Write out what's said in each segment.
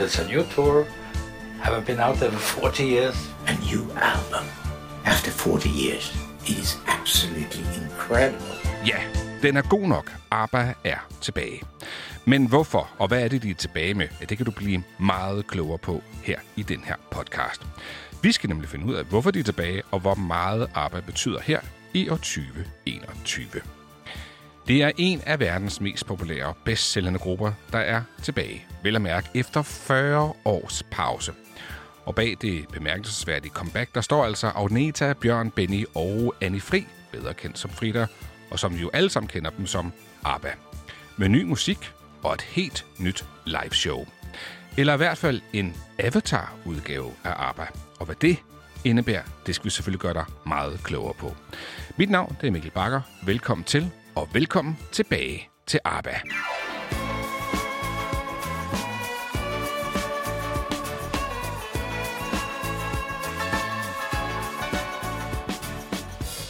It's a new tour. Haven't been out there in 40 years. A new album after 40 years. It is absolutely incredible. Ja, den er god nok. ABBA er tilbage. Men hvorfor, og hvad er det, de er tilbage med? Ja, det kan du blive meget klogere på her i den her podcast. Vi skal nemlig finde ud af, hvorfor de er tilbage, og hvor meget ABBA betyder her i år 2021. Det er en af verdens mest populære bestsellende grupper, der er tilbage. Vel at mærke efter 40 års pause. Og bag det bemærkelsesværdige comeback, der står altså Agneta, Bjørn, Benny og Annie Fri, bedre kendt som Frida, og som vi jo alle sammen kender dem som ABBA. Med ny musik og et helt nyt liveshow. Eller i hvert fald en avatar-udgave af ABBA. Og hvad det indebærer, det skal vi selvfølgelig gøre dig meget klogere på. Mit navn det er Mikkel Bakker. Velkommen til, og velkommen tilbage til ABBA.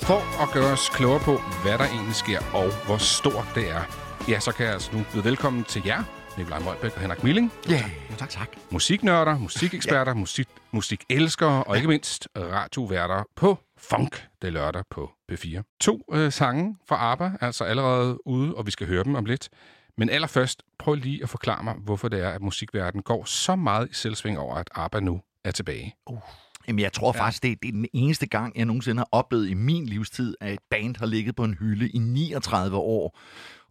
For at gøre os klogere på, hvad der egentlig sker, og hvor stort det er, ja, så kan jeg altså nu byde velkommen til jer, Nikolaj Mølbæk og Henrik Milling. Ja, yeah. tak, tak. Musiknørder, musikeksperter, ja. musik, musikelskere og ikke mindst radioværter på Funk det lørdag på P4. To øh, sange fra ABBA, altså allerede ude, og vi skal høre dem om lidt. Men allerførst, prøv lige at forklare mig, hvorfor det er, at musikverdenen går så meget i selvsving over, at ABBA nu er tilbage. Uh. Jamen, jeg tror ja. faktisk, det er, det er den eneste gang, jeg nogensinde har oplevet i min livstid, at et band har ligget på en hylde i 39 år,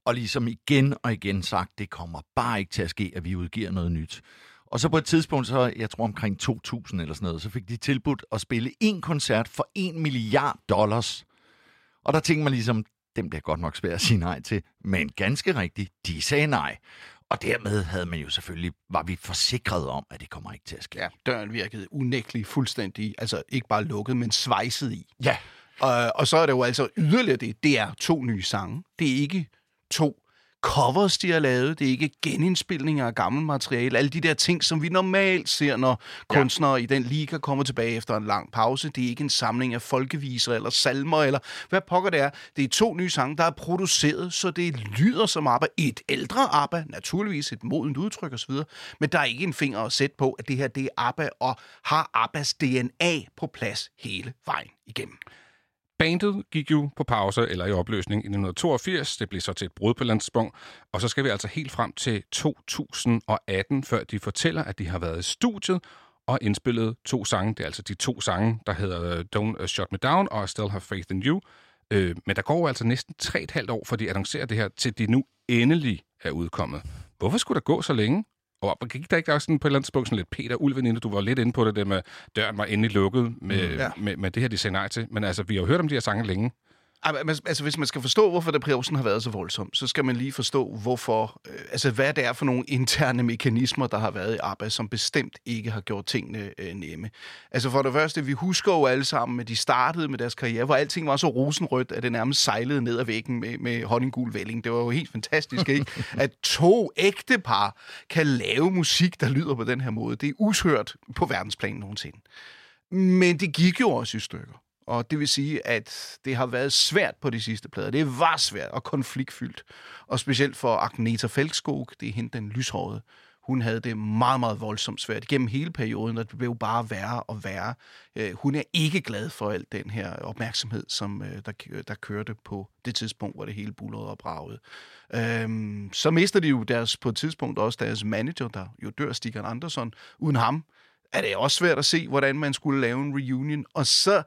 og ligesom igen og igen sagt, det kommer bare ikke til at ske, at vi udgiver noget nyt. Og så på et tidspunkt, så jeg tror omkring 2000 eller sådan noget, så fik de tilbudt at spille en koncert for en milliard dollars. Og der tænkte man ligesom, den bliver godt nok svært at sige nej til. Men ganske rigtigt, de sagde nej. Og dermed havde man jo selvfølgelig, var vi forsikret om, at det kommer ikke til at ske. Ja, døren virkede unægteligt fuldstændig, altså ikke bare lukket, men svejset i. Ja. Og, og så er det jo altså yderligere det, det er to nye sange. Det er ikke to covers, de har lavet. Det er ikke genindspilninger af gammelt materiale. Alle de der ting, som vi normalt ser, når ja. kunstnere i den liga kommer tilbage efter en lang pause. Det er ikke en samling af folkeviser eller salmer, eller hvad pokker det er. Det er to nye sange, der er produceret, så det lyder som ABBA. Et ældre ABBA, naturligvis et modent udtryk osv., men der er ikke en finger at sætte på, at det her det er ABBA, og har ABBAs DNA på plads hele vejen igennem. Bandet gik jo på pause eller i opløsning i 1982. Det blev så til et brud på landspunkt. Og så skal vi altså helt frem til 2018, før de fortæller, at de har været i studiet og indspillet to sange. Det er altså de to sange, der hedder øh, Don't øh, Shut Me Down og I Still Have Faith in You. Øh, men der går altså næsten tre et halvt år, for de annoncerer det her, til de nu endelig er udkommet. Hvorfor skulle der gå så længe? Og gik der ikke også sådan på et eller andet tidspunkt sådan lidt Peter Ulven, du var lidt inde på det, det med, døren var endelig lukket med, mm, ja. med, med det her, de sagde nej til. Men altså, vi har jo hørt om de her sange længe. Altså, hvis man skal forstå, hvorfor depressionen har været så voldsom, så skal man lige forstå, hvorfor, øh, altså, hvad det er for nogle interne mekanismer, der har været i ABBA, som bestemt ikke har gjort tingene øh, nemme. Altså, for det første, vi husker jo alle sammen, at de startede med deres karriere, hvor alting var så rosenrødt, at det nærmest sejlede ned ad væggen med, med honninggul vælling. Det var jo helt fantastisk, ikke? At to ægte par kan lave musik, der lyder på den her måde. Det er ushørt på verdensplan nogensinde. Men det gik jo også i stykker. Og det vil sige, at det har været svært på de sidste plader. Det var svært og konfliktfyldt. Og specielt for Agneta Felskog, det er hende den lyshårede, hun havde det meget, meget voldsomt svært gennem hele perioden, og det blev bare værre og værre. Øh, hun er ikke glad for al den her opmærksomhed, som øh, der, der kørte på det tidspunkt, hvor det hele bullerede og bragede. Øhm, så mister de jo deres, på et tidspunkt også deres manager, der jo dør, Stig Andersson. Uden ham er det også svært at se, hvordan man skulle lave en reunion. Og så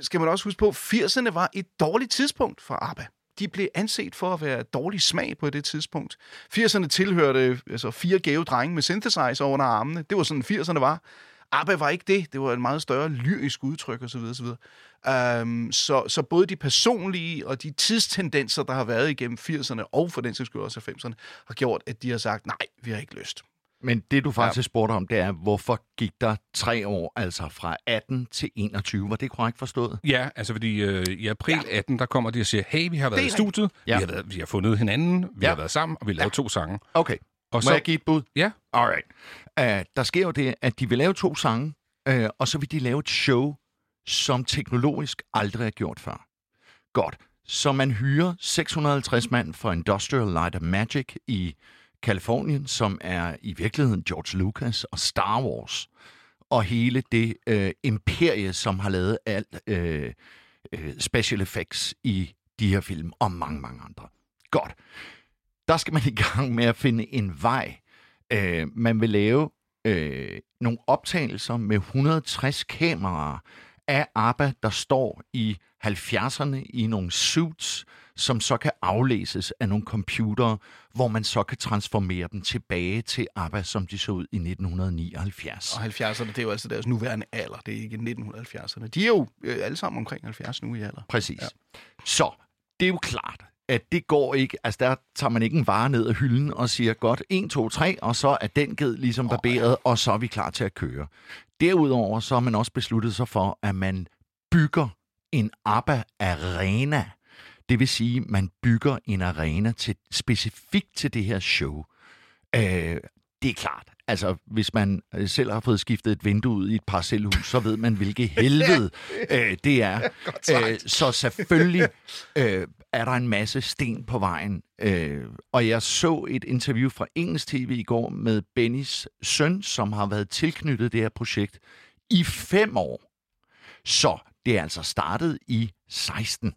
skal man også huske på, 80'erne var et dårligt tidspunkt for ABBA. De blev anset for at være dårlig smag på det tidspunkt. 80'erne tilhørte altså, fire gave drenge med synthesizer under armene. Det var sådan, 80'erne var. ABBA var ikke det. Det var et meget større lyrisk udtryk osv. osv. Um, så, så både de personlige og de tidstendenser, der har været igennem 80'erne og for den sags skyld også 90'erne, har gjort, at de har sagt, nej, vi har ikke lyst. Men det, du faktisk ja. spurgte om, det er, hvorfor gik der tre år, altså fra 18 til 21? Var det korrekt forstået? Ja, altså fordi øh, i april ja. 18, der kommer de og siger, hey, vi har været i studiet, ja. vi, har været, vi har fundet hinanden, vi ja. har været sammen, og vi lavet ja. to sange. Okay. Og Må så, jeg give et bud? Ja. Alright. Uh, der sker jo det, at de vil lave to sange, uh, og så vil de lave et show, som teknologisk aldrig er gjort før. Godt. Så man hyrer 650 mand for Industrial Light of Magic i Kalifornien, som er i virkeligheden George Lucas og Star Wars, og hele det øh, imperie, som har lavet alt øh, øh, special effects i de her film, og mange, mange andre. Godt. Der skal man i gang med at finde en vej. Øh, man vil lave øh, nogle optagelser med 160 kameraer af ABBA, der står i 70'erne i nogle suits, som så kan aflæses af nogle computere, hvor man så kan transformere dem tilbage til ABBA, som de så ud i 1979. Og 70'erne, det er jo altså deres nuværende alder. Det er ikke 1970'erne. De er jo øh, alle sammen omkring 70 nu i alder. Præcis. Ja. Så det er jo klart, at det går ikke. Altså, der tager man ikke en vare ned af hylden og siger, godt, 1, 2, 3, og så er den ged ligesom barberet, oh, ja. og så er vi klar til at køre. Derudover så har man også besluttet sig for, at man bygger en ABBA-arena. Det vil sige, man bygger en arena til, specifikt til det her show. Øh, det er klart. Altså, hvis man øh, selv har fået skiftet et vindue ud i et parcelhus, så ved man, hvilket helvede øh, det er. Øh, så selvfølgelig øh, er der en masse sten på vejen. Øh, og jeg så et interview fra Engelsk TV i går med Bennys søn, som har været tilknyttet det her projekt i fem år. Så det er altså startet i 16,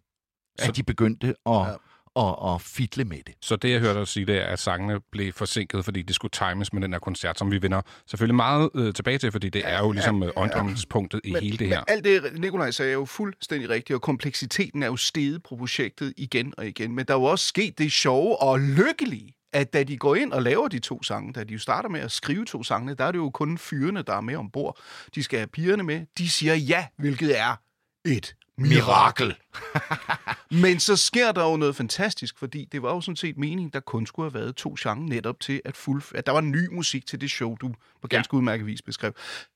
så... at de begyndte at... Ja og, og fitle med det. Så det, jeg hørte dig sige, det er, at sangene blev forsinket, fordi det skulle times med den her koncert, som vi vender selvfølgelig meget øh, tilbage til, fordi det er jo ligesom ja, ja, ja. i men, hele det her. Men alt det, Nikolaj sagde, er jo fuldstændig rigtigt, og kompleksiteten er jo steget på projektet igen og igen. Men der er jo også sket det sjove og lykkelige, at da de går ind og laver de to sange, da de jo starter med at skrive to sange, der er det jo kun fyrene, der er med ombord. De skal have pigerne med. De siger ja, hvilket er et mirakel. Men så sker der jo noget fantastisk, fordi det var jo sådan set meningen, der kun skulle have været to genrer netop til, at, fuld, at der var ny musik til det show, du på ganske ja. udmærket vis beskrev.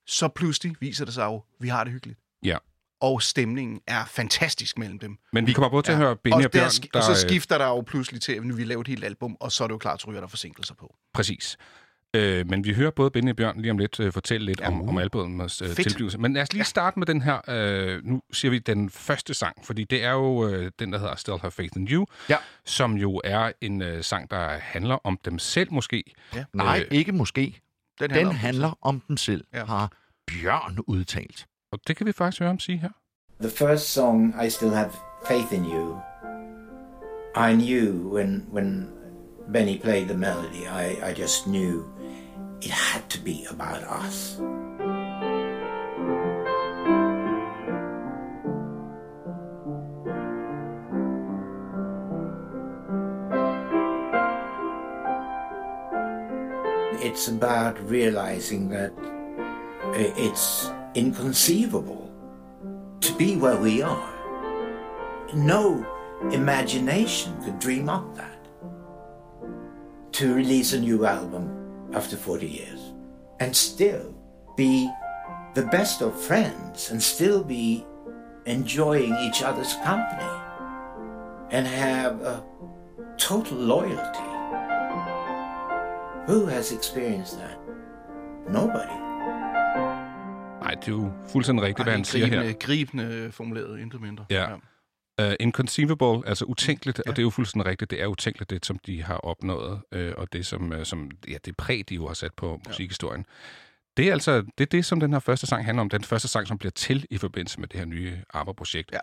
Så pludselig viser det sig jo, at vi har det hyggeligt. Ja. Og stemningen er fantastisk mellem dem. Men vi kommer både til ja. at høre Benny og, og Bjørn. Der, der, og så skifter der jo pludselig til, at vi laver et helt album, og så er det jo klart, at der forsinkelser på. Præcis. Øh, men vi hører både Benny og Bjørn lige om lidt øh, fortælle lidt ja, om, om albumets øh, tilblivelse. Men lad os lige ja. starte med den her, øh, nu siger vi den første sang, fordi det er jo øh, den, der hedder Still Have Faith in You, ja. som jo er en øh, sang, der handler om dem selv måske. Ja. Nej, øh, ikke måske. Den handler, den om, handler dem om dem selv, ja. har Bjørn udtalt. Og det kan vi faktisk høre ham sige her. The first song, I Still Have Faith in You, I knew when, when Benny played the melody, I, I just knew it had to be about us. It's about realizing that it's inconceivable to be where we are. No imagination could dream up that. To release a new album after 40 years and still be the best of friends and still be enjoying each other's company and have a total loyalty. Who has experienced that? Nobody. Nej, det er jo fuldstændig rigtigt, Ej, hvad han siger her. Gribende formuleret, intet mindre. Ja. ja. Uh, inconceivable, altså utænkeligt, ja. og det er jo fuldstændig rigtigt, det er utænkeligt, det som de har opnået, uh, og det som, uh, som ja, det præg, de jo har sat på musikhistorien. Ja. Det er altså det, er det, som den her første sang handler om. Den første sang, som bliver til i forbindelse med det her nye ABBA-projekt. Ja.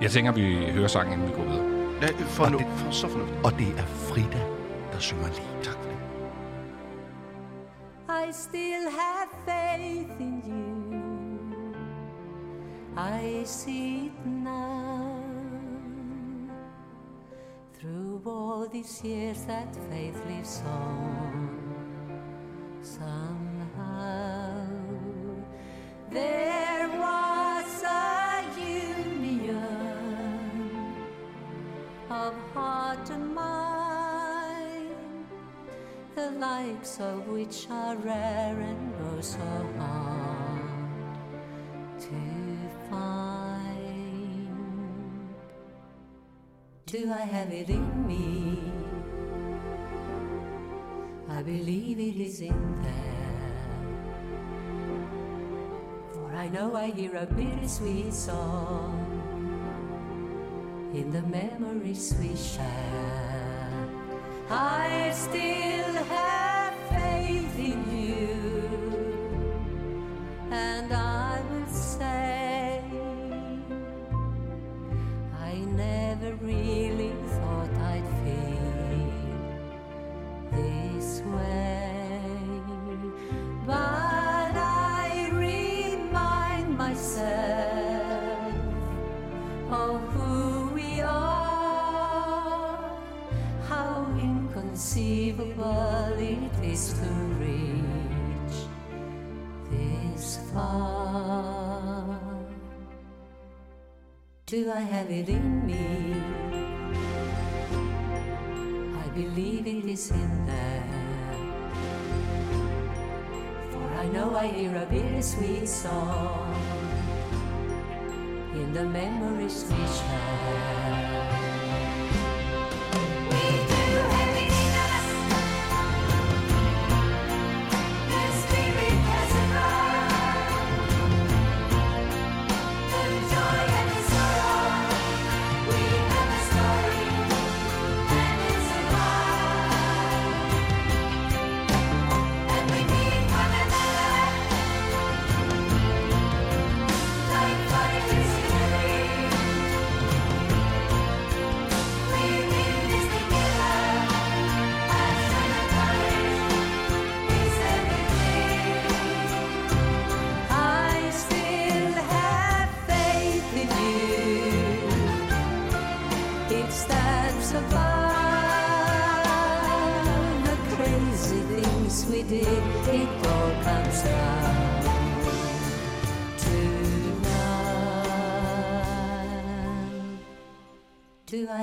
Jeg tænker, vi hører sangen, inden vi går videre. Ja, for, og nu, det, for så fornuftigt. Og det er Frida, der synger lige. Tak for det. I still have faith in you. I see it now. Through all these years that faith lives on Somehow There was a union Of heart and mind The likes of which are rare and oh so hard To find Do I have it in me? I believe it is in there. For I know I hear a bittersweet song in the memories we share. I still have faith in you, and I. never really Do I have it in me? I believe it is in there. For I know I hear a bittersweet song in the memories we share.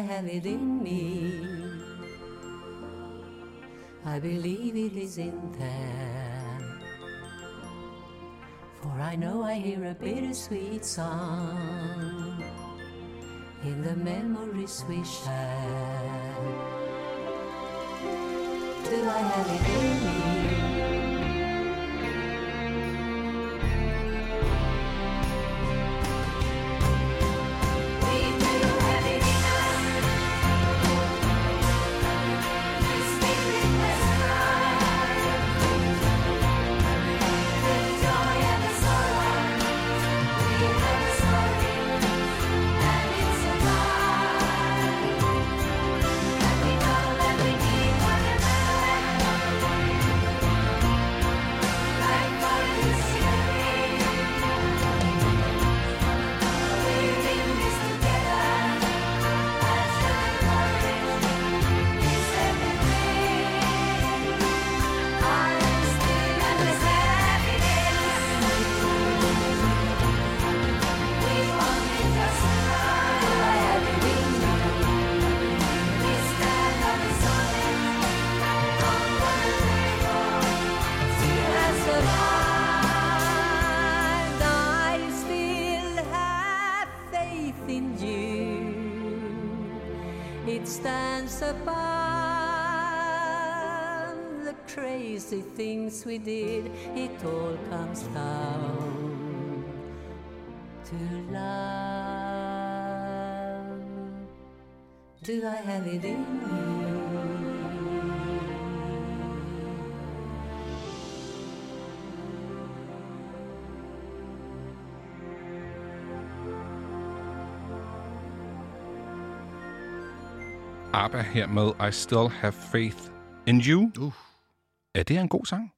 Have it in me? I believe it is in there. For I know I hear a bittersweet song in the memories we share. Do I have it in me? To love. Do I have it in me? ABBA her med I Still Have Faith in You. Uh. Er det en god sang?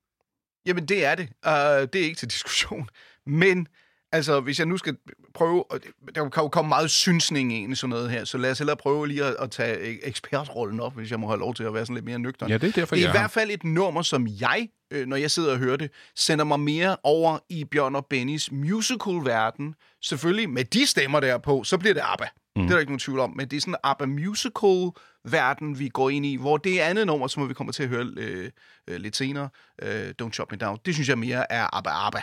Jamen, det er det. Uh, det er ikke til diskussion. Men altså, hvis jeg nu skal prøve... og Der kan jo komme meget synsning ind i sådan noget her, så lad os hellere prøve lige at, at tage ekspertrollen op, hvis jeg må have lov til at være sådan lidt mere nøgtern. Ja, det er derfor, det er i er hvert fald et nummer, som jeg, øh, når jeg sidder og hører det, sender mig mere over i Bjørn og Bennys musical-verden. Selvfølgelig med de stemmer der på, så bliver det ABBA. Mm. Det er der ikke nogen tvivl om. Men det er sådan en ABBA musical-verden, vi går ind i, hvor det andet nummer, som vi kommer til at høre øh, øh, lidt senere, øh, Don't Chop Me Down, det synes jeg mere er ABBA ABBA.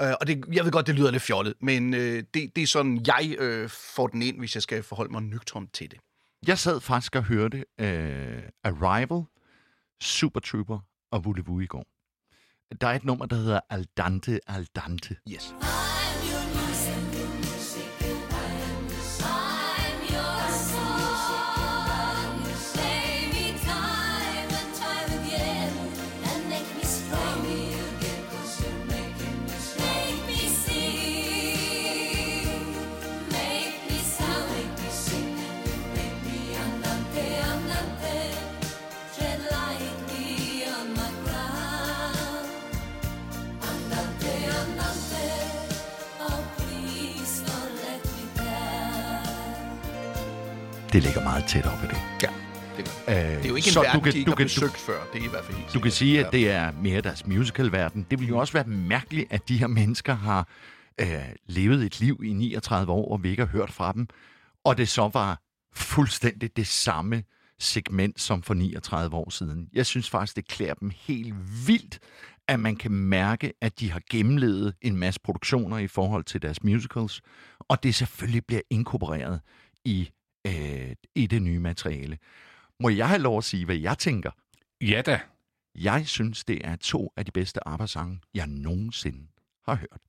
Øh, og det, jeg ved godt, det lyder lidt fjollet, men øh, det, det er sådan, jeg øh, får den ind, hvis jeg skal forholde mig nøgternt til det. Jeg sad faktisk og hørte uh, Arrival, Super Trooper og Vulevu i går. Der er et nummer, der hedder Aldante Aldante. Yes. Det ligger meget tæt op ad det. Ja, det. Øh, Det er jo ikke en så verden, du kan, de ikke du har kan, besøgt før. Det er i hvert fald helt Du kan sige, at det er mere deres musicalverden. Det vil jo også være mærkeligt, at de her mennesker har øh, levet et liv i 39 år, og vi ikke har hørt fra dem. Og det så var fuldstændig det samme segment som for 39 år siden. Jeg synes faktisk, det klæder dem helt vildt, at man kan mærke, at de har gennemlevet en masse produktioner i forhold til deres musicals, og det selvfølgelig bliver inkorporeret i, øh, i det nye materiale. Må jeg have lov at sige, hvad jeg tænker? Ja da. Jeg synes, det er to af de bedste arbejdssange, jeg nogensinde har hørt.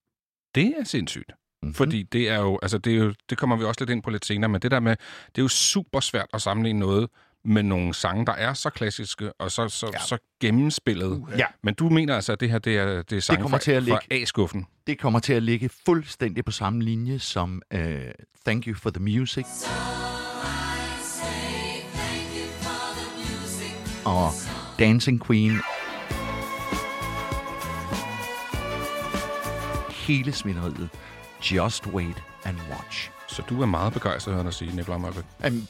Det er sindssygt. Mm-hmm. Fordi det er jo, altså det, er jo, det kommer vi også lidt ind på lidt senere, men det der med, det er jo super svært at sammenligne noget med nogle sange, der er så klassiske og så, så, ja. så gennemspillet. Uh, Ja. Men du mener altså, at det her det er, det er sange kommer fra, til at fra ligge- A-skuffen? Det kommer til at ligge fuldstændig på samme linje som uh, Thank You for the Music. Og Dancing Queen. Hele svineriet. Just wait and watch. Så du er meget begejstret, hører jeg sige, Nicolai Mørkved. Um,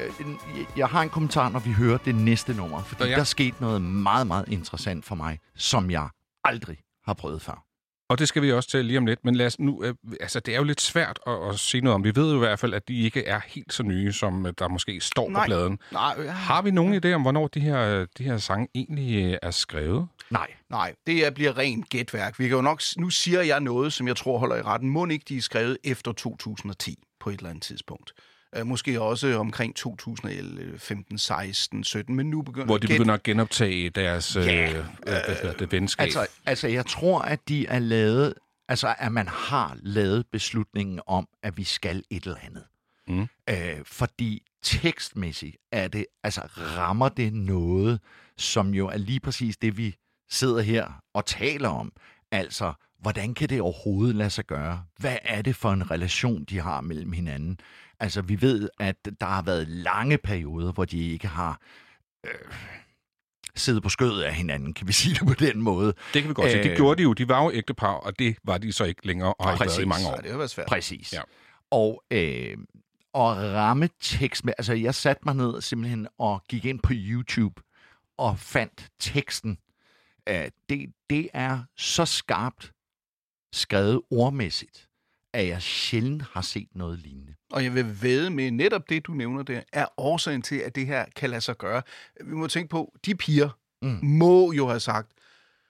øh, jeg har en kommentar, når vi hører det næste nummer, fordi ja. der skete noget meget, meget interessant for mig, som jeg aldrig har prøvet før. Og det skal vi også til lige om lidt, men lad os nu, øh, altså det er jo lidt svært at, at sige noget om. Vi ved jo i hvert fald, at de ikke er helt så nye, som øh, der måske står Nej. på pladen. Nej, ja. Har vi nogen idé om, hvornår de her, de her sange egentlig øh, er skrevet? Nej, Nej, det er, bliver rent gætværk. Vi kan jo nok, nu siger jeg noget, som jeg tror holder i retten. Må ikke de er skrevet efter 2010 på et eller andet tidspunkt. Uh, måske også omkring 2011, 15, 16, 17, men nu begynder Hvor de begynder at genoptage deres øh, Ja, øh, hedder det, venskab. Altså, altså, jeg tror, at de er lavet, altså, at man har lavet beslutningen om, at vi skal et eller andet. Mm. Øh, fordi tekstmæssigt er det, altså rammer det noget, som jo er lige præcis det, vi sidder her og taler om. Altså, hvordan kan det overhovedet lade sig gøre? Hvad er det for en relation, de har mellem hinanden? Altså, vi ved, at der har været lange perioder, hvor de ikke har øh, siddet på skødet af hinanden, kan vi sige det på den måde. det kan vi godt sige. Det øh, gjorde de jo. De var jo ægtepar, og det var de så ikke længere, og har ikke været i Præcis. mange Så år. det har været svært. Præcis. Ja. Og, øh, og ramme tekst med, altså jeg satte mig ned simpelthen og gik ind på YouTube og fandt teksten. Øh, det, det er så skarpt skrevet ordmæssigt, at jeg sjældent har set noget lignende. Og jeg vil væde med netop det, du nævner der, er årsagen til, at det her kan lade sig gøre. Vi må tænke på, de piger Mm. må jo have sagt,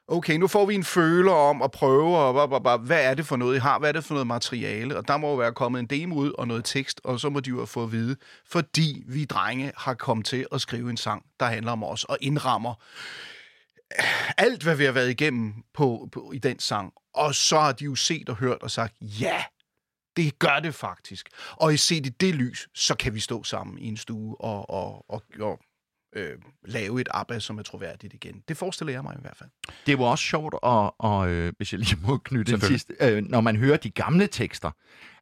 okay, nu får vi en føler om at prøve, og blah, blah, blah. hvad er det for noget, I har? Hvad er det for noget materiale? Og der må jo være kommet en demo ud og noget tekst, og så må de jo have fået at vide, fordi vi drenge har kommet til at skrive en sang, der handler om os, og indrammer alt, hvad vi har været igennem på, på, i den sang. Og så har de jo set og hørt og sagt, ja, det gør det faktisk. Og i set i det lys, så kan vi stå sammen i en stue og, og, og, og øh, lave et ABBA, som er troværdigt igen. Det forestiller jeg mig i hvert fald. Det var også sjovt, og, og øh, hvis jeg lige må knytte Selvfølgelig. sidste, øh, når man hører de gamle tekster,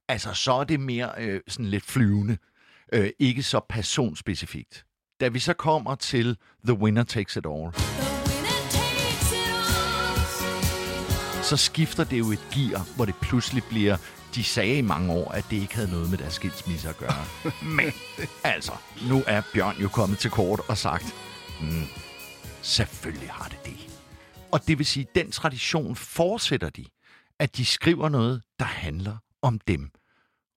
altså så er det mere øh, sådan lidt flyvende, øh, ikke så personspecifikt. Da vi så kommer til The Winner Takes It All, så skifter det jo et gear, hvor det pludselig bliver, de sagde i mange år, at det ikke havde noget med deres skilsmisse at gøre. Men altså, nu er Bjørn jo kommet til kort og sagt, mm, selvfølgelig har det det. Og det vil sige, at den tradition fortsætter de, at de skriver noget, der handler om dem.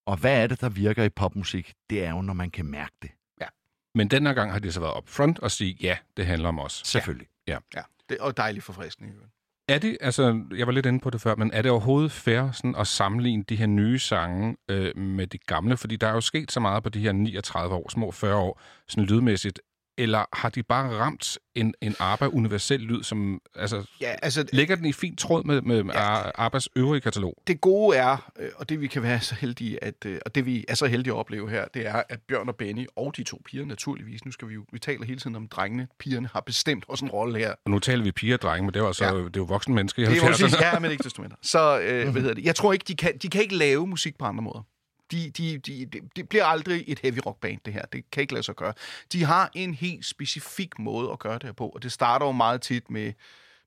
Og hvad er det, der virker i popmusik? Det er jo, når man kan mærke det. Men den her gang har de så været upfront og sige, ja, det handler om os. Selvfølgelig. Ja, det er dejligt forfriskende. i øvrigt. Er det, altså, jeg var lidt inde på det før, men er det overhovedet fair sådan, at sammenligne de her nye sange øh, med de gamle? Fordi der er jo sket så meget på de her 39 år, små 40 år, sådan lydmæssigt. Eller har de bare ramt en, en ABBA-universel lyd, som, altså, Ja, altså, ligger den i fin tråd med, med ja. ABBAs øvrige katalog? det gode er, øh, og det vi kan være så heldige, at, øh, og det vi er så heldige at opleve her, det er, at Bjørn og Benny og de to piger naturligvis, nu skal vi jo, vi taler hele tiden om drengene, pigerne har bestemt også en rolle her. Og nu taler vi piger og drenge, men det er jo, altså, Ja. det er jo voksne mennesker i Det er jo 70'erne. præcis, ja, men ikke desto mindre. Så, øh, hvad hedder det? Jeg tror ikke, de kan, de kan ikke lave musik på andre måder. De, de, de, de, det bliver aldrig et heavy rock band, det her. Det kan ikke lade sig gøre. De har en helt specifik måde at gøre det her på, og det starter jo meget tit med,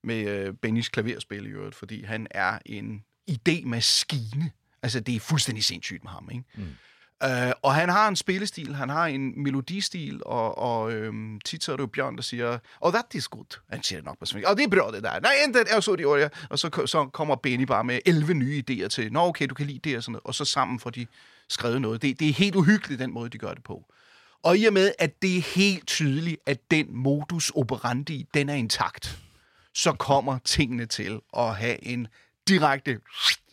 med øh, Bennys klaverspil i øvrigt, fordi han er en idémaskine. Altså, det er fuldstændig sindssygt med ham, ikke? Mm. Uh, og han har en spillestil, han har en melodistil, og, og øhm, tit så er det jo Bjørn, der siger, oh, that is good. Han siger nok på svensk. Og oh, det er bra det der. Nej, det er så det år, ja. Og så, så kommer Benny bare med 11 nye idéer til, nå okay, du kan lide det og sådan noget. Og så sammen får de skrevet noget. Det, det er helt uhyggeligt, den måde, de gør det på. Og i og med, at det er helt tydeligt, at den modus operandi, den er intakt, så kommer tingene til at have en direkte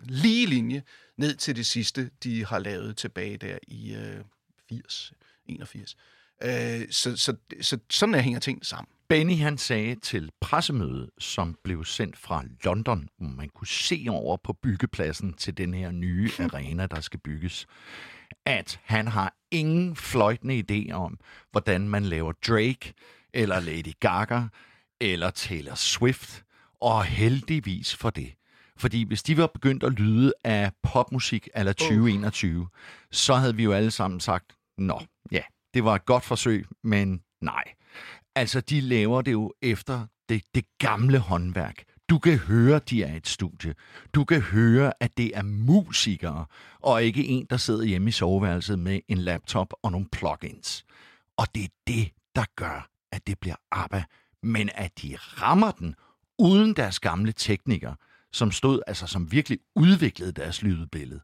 lige linje ned til det sidste, de har lavet tilbage der i øh, 80, 81. Øh, så, så, så sådan hænger ting sammen. Benny han sagde til pressemødet, som blev sendt fra London, hvor man kunne se over på byggepladsen til den her nye arena, der skal bygges, at han har ingen fløjtende idé om, hvordan man laver Drake, eller Lady Gaga, eller Taylor Swift, og heldigvis for det. Fordi hvis de var begyndt at lyde af popmusik eller 2021, uh. så havde vi jo alle sammen sagt, nå, ja, det var et godt forsøg, men nej. Altså, de laver det jo efter det, det gamle håndværk. Du kan høre, de er et studie. Du kan høre, at det er musikere, og ikke en, der sidder hjemme i soveværelset med en laptop og nogle plugins. Og det er det, der gør, at det bliver ABBA. Men at de rammer den uden deres gamle teknikere, som stod, altså som virkelig udviklede deres lydbillede.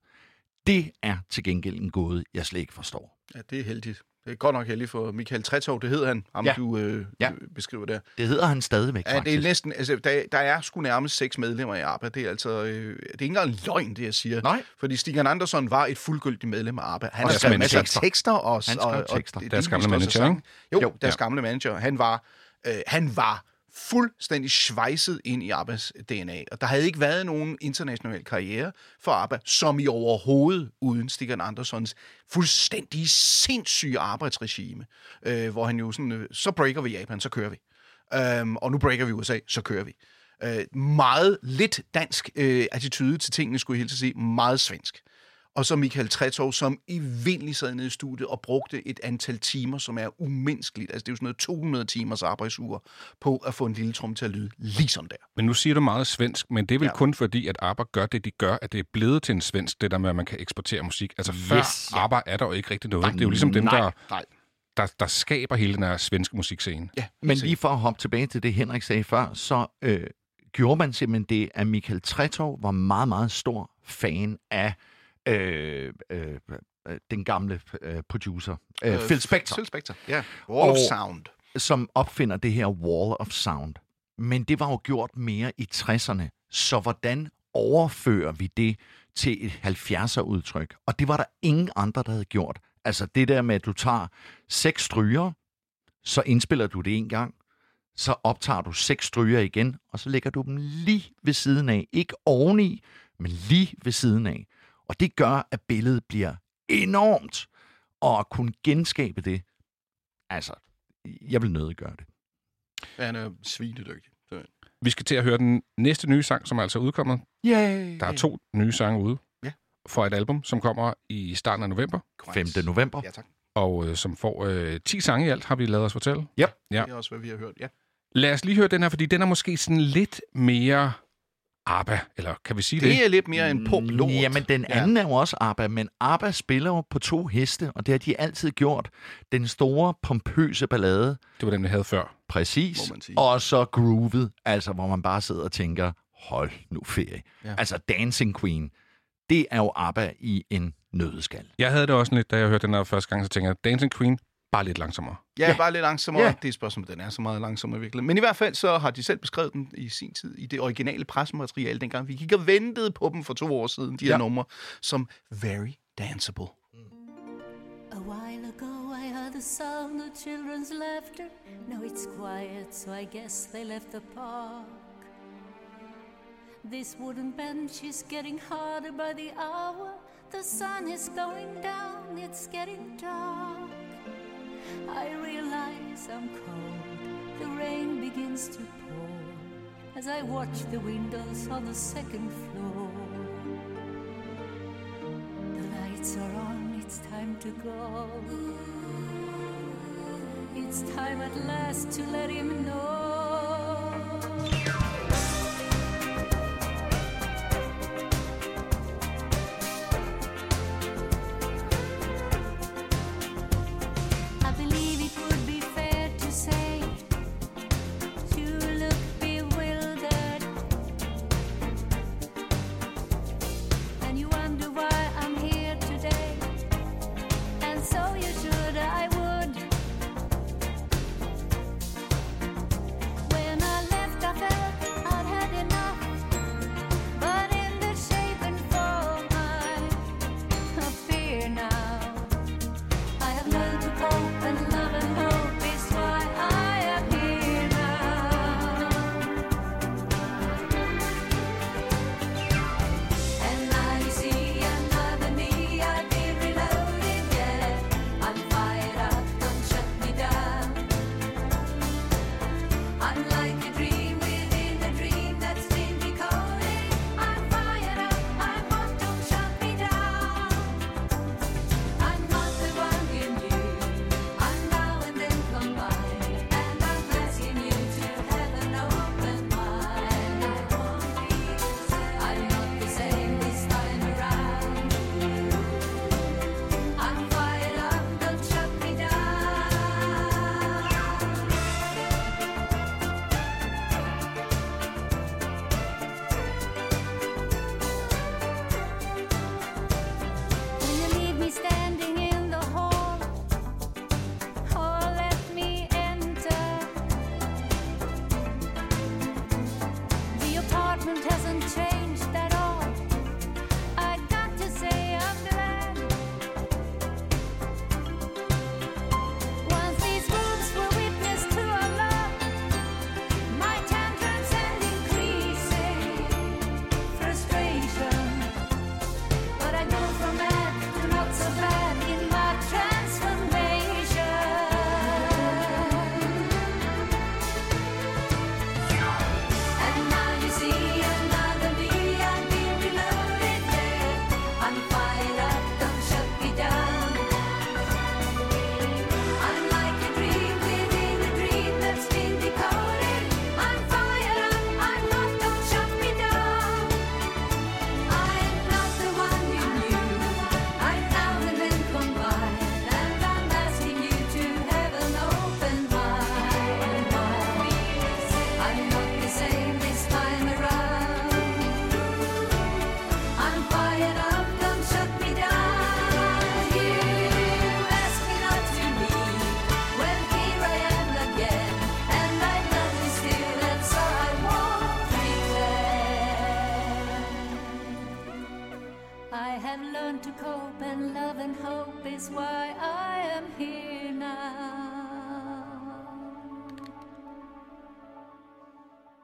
Det er til gengæld en gåde, jeg slet ikke forstår. Ja, det er heldigt. Det er godt nok heldigt for Michael Tretov, det hedder han, ham Ja. du øh, Ja. beskriver der. Det hedder han stadigvæk, Ja, det er næsten, altså, der, der er sgu nærmest seks medlemmer i ABBA. Det er altså, øh, det er ikke engang løgn, det jeg siger. Nej. Fordi Stigan Andersson var et fuldgyldigt medlem af ABBA. Han Og har skrev masser af tekster. Og, Han skrev og, og, tekster. det- Deres det gamle manager, sang. Jo, Jo, deres ja. gamle manager. Han var, øh, han var fuldstændig svejset ind i ABBAs DNA. Og der havde ikke været nogen international karriere for ABBA, som i overhovedet uden Stikkan Andersons fuldstændig sindssyge arbejdsregime, øh, hvor han jo sådan, øh, så breaker vi Japan, så kører vi. Øhm, og nu breaker vi USA, så kører vi. Øh, meget lidt dansk øh, attitude til tingene, skulle jeg helt sige. Meget svensk. Og så Michael Tretov, som i vindelig sad nede i studiet og brugte et antal timer, som er umenneskeligt. Altså det er jo sådan noget 200 timers arbejdsuger på at få en lille trum til at lyde ligesom der. Men nu siger du meget svensk, men det er vel ja. Ja. kun fordi, at ABBA gør det, de gør, at det er blevet til en svensk, det der med, at man kan eksportere musik. Altså før Yes. ABBA er der jo ikke rigtig noget. det er jo ligesom dem, nej, der, Nej. der, der skaber hele den her svenske musikscene. Ja, Men lige for at hoppe tilbage til det, Henrik sagde før, så øh, gjorde man simpelthen det, at Michael Tretov var meget, meget stor fan af øh, øh, øh, den gamle øh, producer, øh, øh, Phil Spector, Phil Spector, ja. Wall of Og- Sound. som opfinder det her Wall of Sound. Men det var jo gjort mere i 60'erne, så hvordan overfører vi det til et 70'er udtryk? Og det var der ingen andre, der havde gjort. Altså det der med, at du tager seks stryger, så indspiller du det en gang, så optager du seks stryger igen, og så lægger du dem lige ved siden af. Ikke oveni, men lige ved siden af. Og det gør, at billedet bliver enormt. Og at kunne genskabe det, altså, jeg vil nødig gøre det. Han er svinedygtig. Vi skal til at høre den næste nye sang, som er altså udkommet. Yay! Der er to nye sange ude Ja. for et album, som kommer i starten af november, 5. november. Ja, tak. og øh, som får øh, 10 sange i alt, har vi lavet os fortælle. Yep. Ja. Det er også, hvad vi har hørt. Ja. Lad os lige høre den her, fordi den er måske sådan lidt mere ABBA, eller kan vi sige det? Det er lidt mere en pop-lort. Jamen, den anden ja. er jo også ABBA, men ABBA spiller jo på to heste, og det har de altid gjort. Den store, pompøse ballade, Det var den, vi havde før. præcis, og så groovet, altså hvor man bare sidder og tænker, hold nu ferie. Ja. Ja. Altså Dancing Queen, det er jo ABBA i en nødeskal. Jeg havde det også lidt, da jeg hørte den her første gang, så tænkte jeg, Dancing Queen, bare lidt langsommere. Ja, ja, bare lidt langsommere. Ja. Det er et spørgsmål, den er så meget langsommere virkelig. Men i hvert fald så har de selv beskrevet den i sin tid, i det originale pressemateriale, dengang vi gik og ventede på dem for to år siden, de her Ja. numre, som very danceable. A while ago I heard the sound of children's laughter. Now it's quiet, so I guess they left the park. This wooden bench is getting harder by the hour. The sun is going down, it's getting dark. I realize I'm cold. The rain begins to pour as I watch the windows on the second floor. The lights are on, it's time to go. It's time at last to let him know.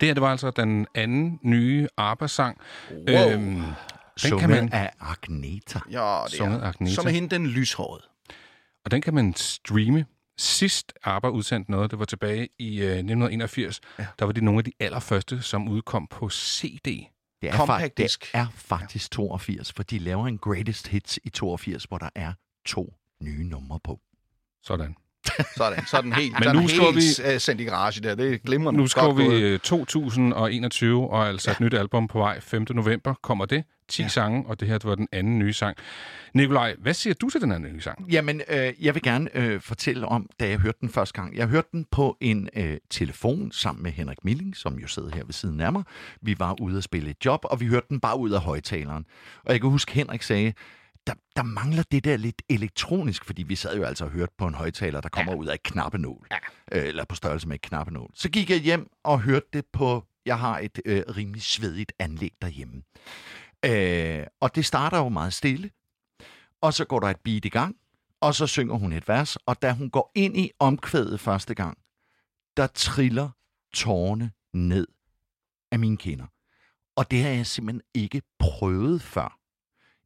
Det her, det var altså den anden nye ABBA-sang. Wow. Øhm, den Sunget kan man, af Agneta. Ja, det Sunget er. Agneta. Som er hende den lyshårede. og den kan man streame. Sidst ABBA udsendte noget, det var tilbage i øh, 1981. Ja. Der var de nogle af de allerførste, som udkom på CD. Det er, fakt, det er faktisk 82, for de laver en greatest hits i 82, hvor der er to nye numre på. Sådan. Sådan, sådan helt, Men sådan nu helt vi... sendt i garage der. Det er glimrende. Nu gået. vi øh, 2021, og altså et nyt album på vej 5. november. Kommer det? 10 ja. sange, og det her det var den anden nye sang. Nikolaj, hvad siger du til den anden nye sang? Jamen, øh, jeg vil gerne øh, fortælle om, da jeg hørte den første gang. Jeg hørte den på en øh, telefon sammen med Henrik Milling, som jo sidder her ved siden af mig. Vi var ude at spille et job, og vi hørte den bare ud af højtaleren. Og jeg kan huske, Henrik sagde, der, der mangler det der lidt elektronisk, fordi vi sad jo altså og hørte på en højtaler, der kommer ja. ud af et knappenål. Ja. Øh, eller på størrelse med et knappenål. Så gik jeg hjem og hørte det på, jeg har et øh, rimelig svedigt anlæg derhjemme. Øh, og det starter jo meget stille. Og så går der et beat i gang, og så synger hun et vers, og da hun går ind i omkvædet første gang, der triller tårne ned af mine kinder. Og det har jeg simpelthen ikke prøvet før.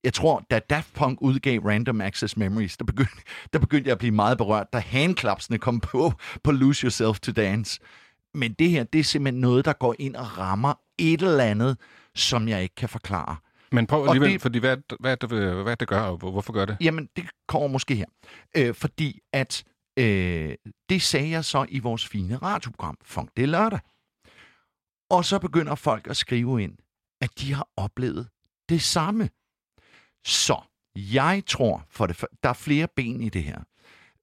Jeg tror, da Daft Punk udgav Random Access Memories, der begyndte, der begyndte jeg at blive meget berørt, da handklapsene kom på på Lose Yourself to Dance. Men det her, det er simpelthen noget, der går ind og rammer et eller andet, som jeg ikke kan forklare. Men prøv alligevel, det- fordi hvad, hvad, det, hvad det, gør, og hvor- hvorfor gør det? Jamen, det kommer måske her. Øh, fordi at øh, det sagde jeg så i vores fine radioprogram, Funk det lørdag. Og så begynder folk at skrive ind, at de har oplevet det samme. Så jeg tror, for det, der er flere ben i det her.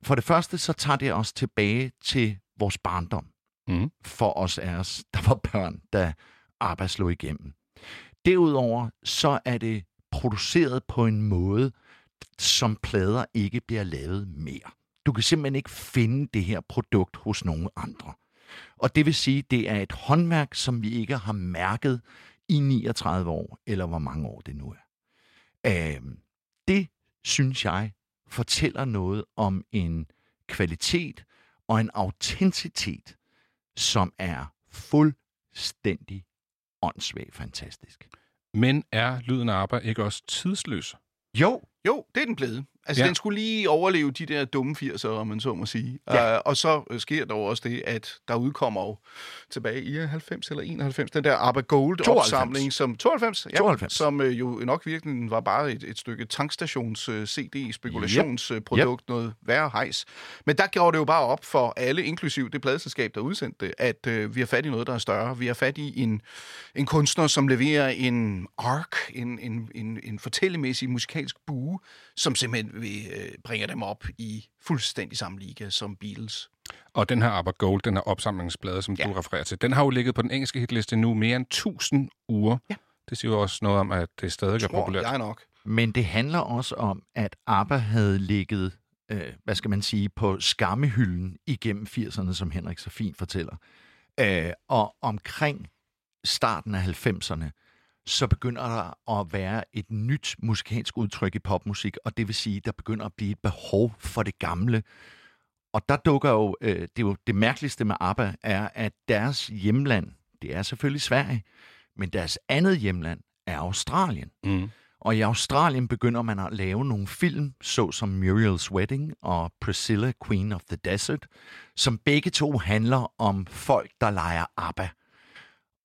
For det første, så tager det os tilbage til vores barndom. Mhm. For os af os, der var børn, der arbejde slog igennem. Derudover, så er det produceret på en måde, som plader ikke bliver lavet mere. Du kan simpelthen ikke finde det her produkt hos nogen andre. Og det vil sige, det er et håndværk, som vi ikke har mærket i 39 år, eller hvor mange år det nu er. Øhm, det synes jeg fortæller noget om en kvalitet og en autenticitet, som er fuldstændig åndssvagt fantastisk. Men er lyden af ABBA ikke også tidsløs? Jo, Jo, det er den blevet. Altså, Ja. den skulle lige overleve de der dumme 80'ere, om man så må sige. Ja. Uh, og så øh, sker der jo også det, at der udkommer jo tilbage i 90 eller 91, den der ABBA 92. Gold-opsamling, som 92, ja, 92. som øh, jo nok virkelig var bare et, et stykke tankstations-CD-spekulationsprodukt, yep. noget værre hejs. Men der gjorde det jo bare op for alle, inklusiv det pladselskab, der udsendte det, at øh, vi har fat i noget, der er større. Vi har fat i en, en kunstner, som leverer en ark, en, en, en, en fortællemæssig musikalsk bue, som simpelthen vil, øh, bringer dem op i fuldstændig samme liga som Beatles. Og den her ABBA Gold, den her opsamlingsplade, som ja. Du refererer til, den har jo ligget på den engelske hitliste nu mere end 1000 uger. Ja. Det siger jo også noget om, at det stadig er Tror populært. jeg nok. Men det handler også om, at ABBA havde ligget, øh, hvad skal man sige, på skammehylden igennem 80'erne, som Henrik så fint fortæller. Øh, og omkring starten af 90'erne, så begynder der at være et nyt musikalsk udtryk i popmusik, og det vil sige, der begynder at blive et behov for det gamle. Og der dukker jo, øh, det er jo det mærkeligste med ABBA, er, at deres hjemland, det er selvfølgelig Sverige, men deres andet hjemland er Australien. Mm. Og i Australien begynder man at lave nogle film, såsom Muriel's Wedding og Priscilla, Queen of the Desert, som begge to handler om folk, der leger ABBA.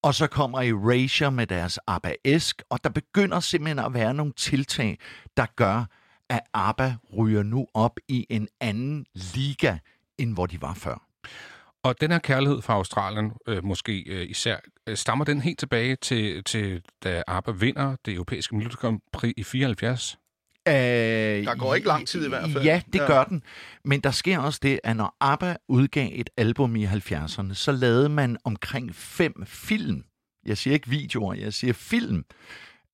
Og så kommer Erasure med deres ABBA-esk, og der begynder simpelthen at være nogle tiltag, der gør, at ABBA ryger nu op i en anden liga, end hvor de var før. Og den her kærlighed fra Australien, øh, måske øh, især, øh, stammer den helt tilbage til, til da ABBA vinder det europæiske Melodicum i 74? Øh, Der går ikke lang tid i hvert fald. Ja, det Ja. gør den. Men der sker også det, at når ABBA udgav et album i 70'erne, så lavede man omkring fem film. Jeg siger ikke videoer, jeg siger film,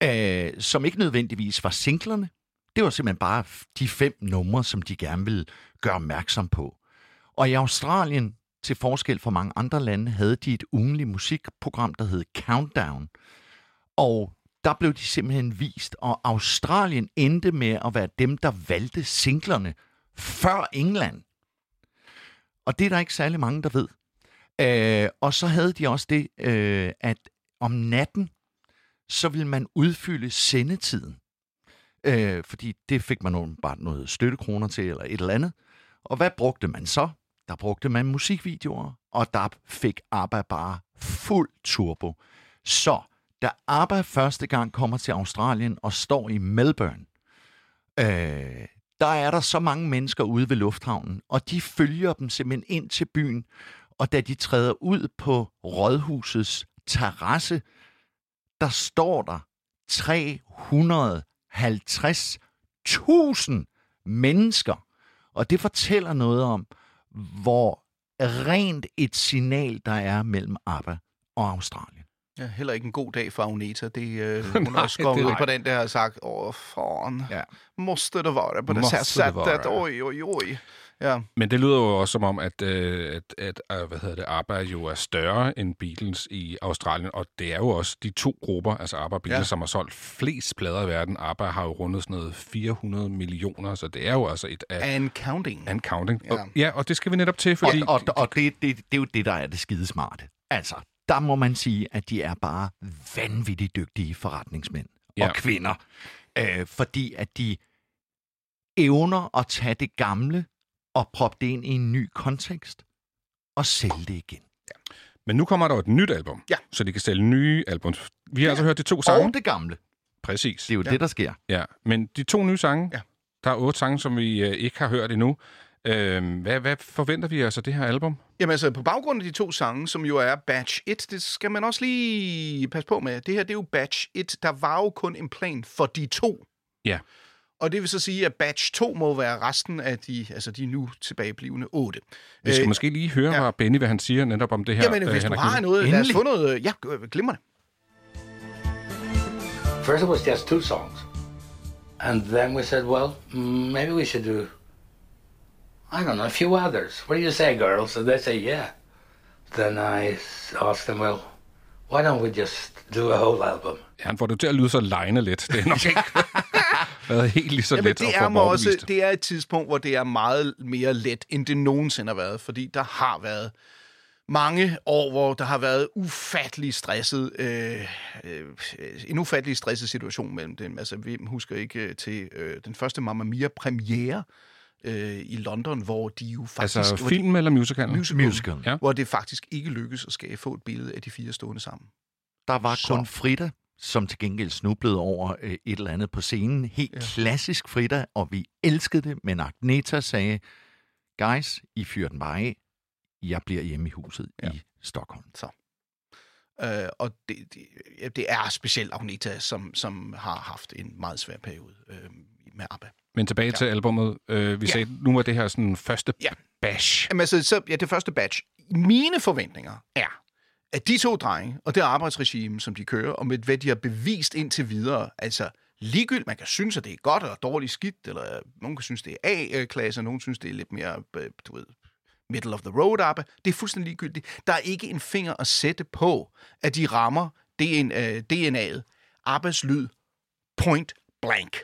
øh, som ikke nødvendigvis var singlerne. Det var simpelthen bare de fem numre, som de gerne ville gøre opmærksom på. Og i Australien, til forskel fra mange andre lande, havde de et ugenligt musikprogram, der hed Countdown. Og der blev de simpelthen vist, og Australien endte med at være dem, der valgte singlerne før England. Og det er der ikke særlig mange, der ved. Øh, og så havde de også det, øh, at om natten, så ville man udfylde sendetiden. Øh, fordi det fik man bare noget støttekroner til, eller et eller andet. Og hvad brugte man så? Der brugte man musikvideoer, og der fik ABBA bare fuld turbo. Så da ABBA første gang kommer til Australien og står i Melbourne, øh, der er der så mange mennesker ude ved lufthavnen, og de følger dem simpelthen ind til byen. Og da de træder ud på rådhusets terrasse, der står der 350.000 mennesker. Og det fortæller noget om, hvor rent et signal, der er mellem ABBA og Australien. Ja, heller ikke en god dag for Agneta. Det, øh, hun Nej, også kommet ud på den der og sagt, åh, fan, Ja. måste det vara på det sättet? vara? Oj, oj, oj. Ja, Men det lyder jo også som om, at, øh, at, at øh, hvad hedder det, ABBA jo er større end Beatles i Australien, og det er jo også de to grupper, altså ABBA og Beatles, ja. Som har solgt flest plader i verden. ABBA har jo rundet sådan noget 400 millioner, så det er jo altså et af and counting. and counting. Ja. Og, ja, og det skal vi netop til, fordi... Og, og, og det, det, det er jo det, der er det skide smarte. Altså, der må man sige, at de er bare vanvittigt dygtige forretningsmænd Ja. og kvinder. Øh, fordi at de evner at tage det gamle og proppe det ind i en ny kontekst og sælge det igen. Men nu kommer der et nyt album, Ja. så de kan sælge nye albums. Vi har altså hørt de to sange. Og det gamle. Præcis. Det er jo Ja. det, der sker. Ja, men de to nye sange, Ja. der er otte sange, som vi øh, ikke har hørt endnu. Øh, hvad, hvad forventer vi altså det her album? Jamen altså, på baggrund af de to sange, som jo er Batch 1, det skal man også lige passe på med. Det her, det er jo Batch 1. Der var jo kun en plan for de to. Ja. Og det vil så sige, at Batch 2 må være resten af de, altså de nu tilbageblivende 8. Vi skal Øh, måske lige høre, ja. hvad Benny, hvad han siger netop om det her. Jamen, øh, hvis du Henrik har noget, lad os Endelig. få noget... Ja, glimrende. First, it was just two songs. And then we said, well, maybe we should do, I don't know, a few others. What do you say, girls? And they say, yeah. Then I asked them, well, why don't we just do a whole album? Han får det til at lyde så lejende lidt. Det er nok ikke været helt lige så Jamen, let det at er, også, det er et tidspunkt, hvor det er meget mere let, end det nogensinde har været, fordi der har været mange år, hvor der har været ufattelig stresset, øh, øh, en ufattelig stresset situation mellem dem. Altså, vi husker ikke øh, til øh, den første Mamma Mia premiere øh, i London, hvor de jo faktisk... Altså hvor de- film eller musical? musical, Musical. Ja. hvor det faktisk ikke lykkedes at skabe få et billede af de fire stående sammen. Der var Så. kun Frida, som til gengæld snublede over øh, et eller andet på scenen. Helt ja. klassisk Frida, og vi elskede det, men Agneta sagde, guys, I fyrer den bare af. Jeg bliver hjemme i huset ja. I Stockholm. Øh, og det, det, det er specielt Agneta, som, som har haft en meget svær periode øh, med ABBA. Men tilbage ja. til albummet. Øh, vi Ja. sagde, nu var det her sådan første Ja. bash. Jamen altså, så, ja, det første batch. Mine forventninger er, at de to drenge, og det arbejdsregime, som de kører, og med hvad de har bevist indtil videre, altså ligegyldigt, man kan synes, at det er godt eller dårligt skidt, eller øh, nogen kan synes, det er A-klasse, og nogen synes, det er lidt mere, øh, du ved, middle of the road ABBA. Det er fuldstændig ligegyldigt. Der er ikke en finger at sætte på, at de rammer DN, DNA'et. ABBAs lyd point blank.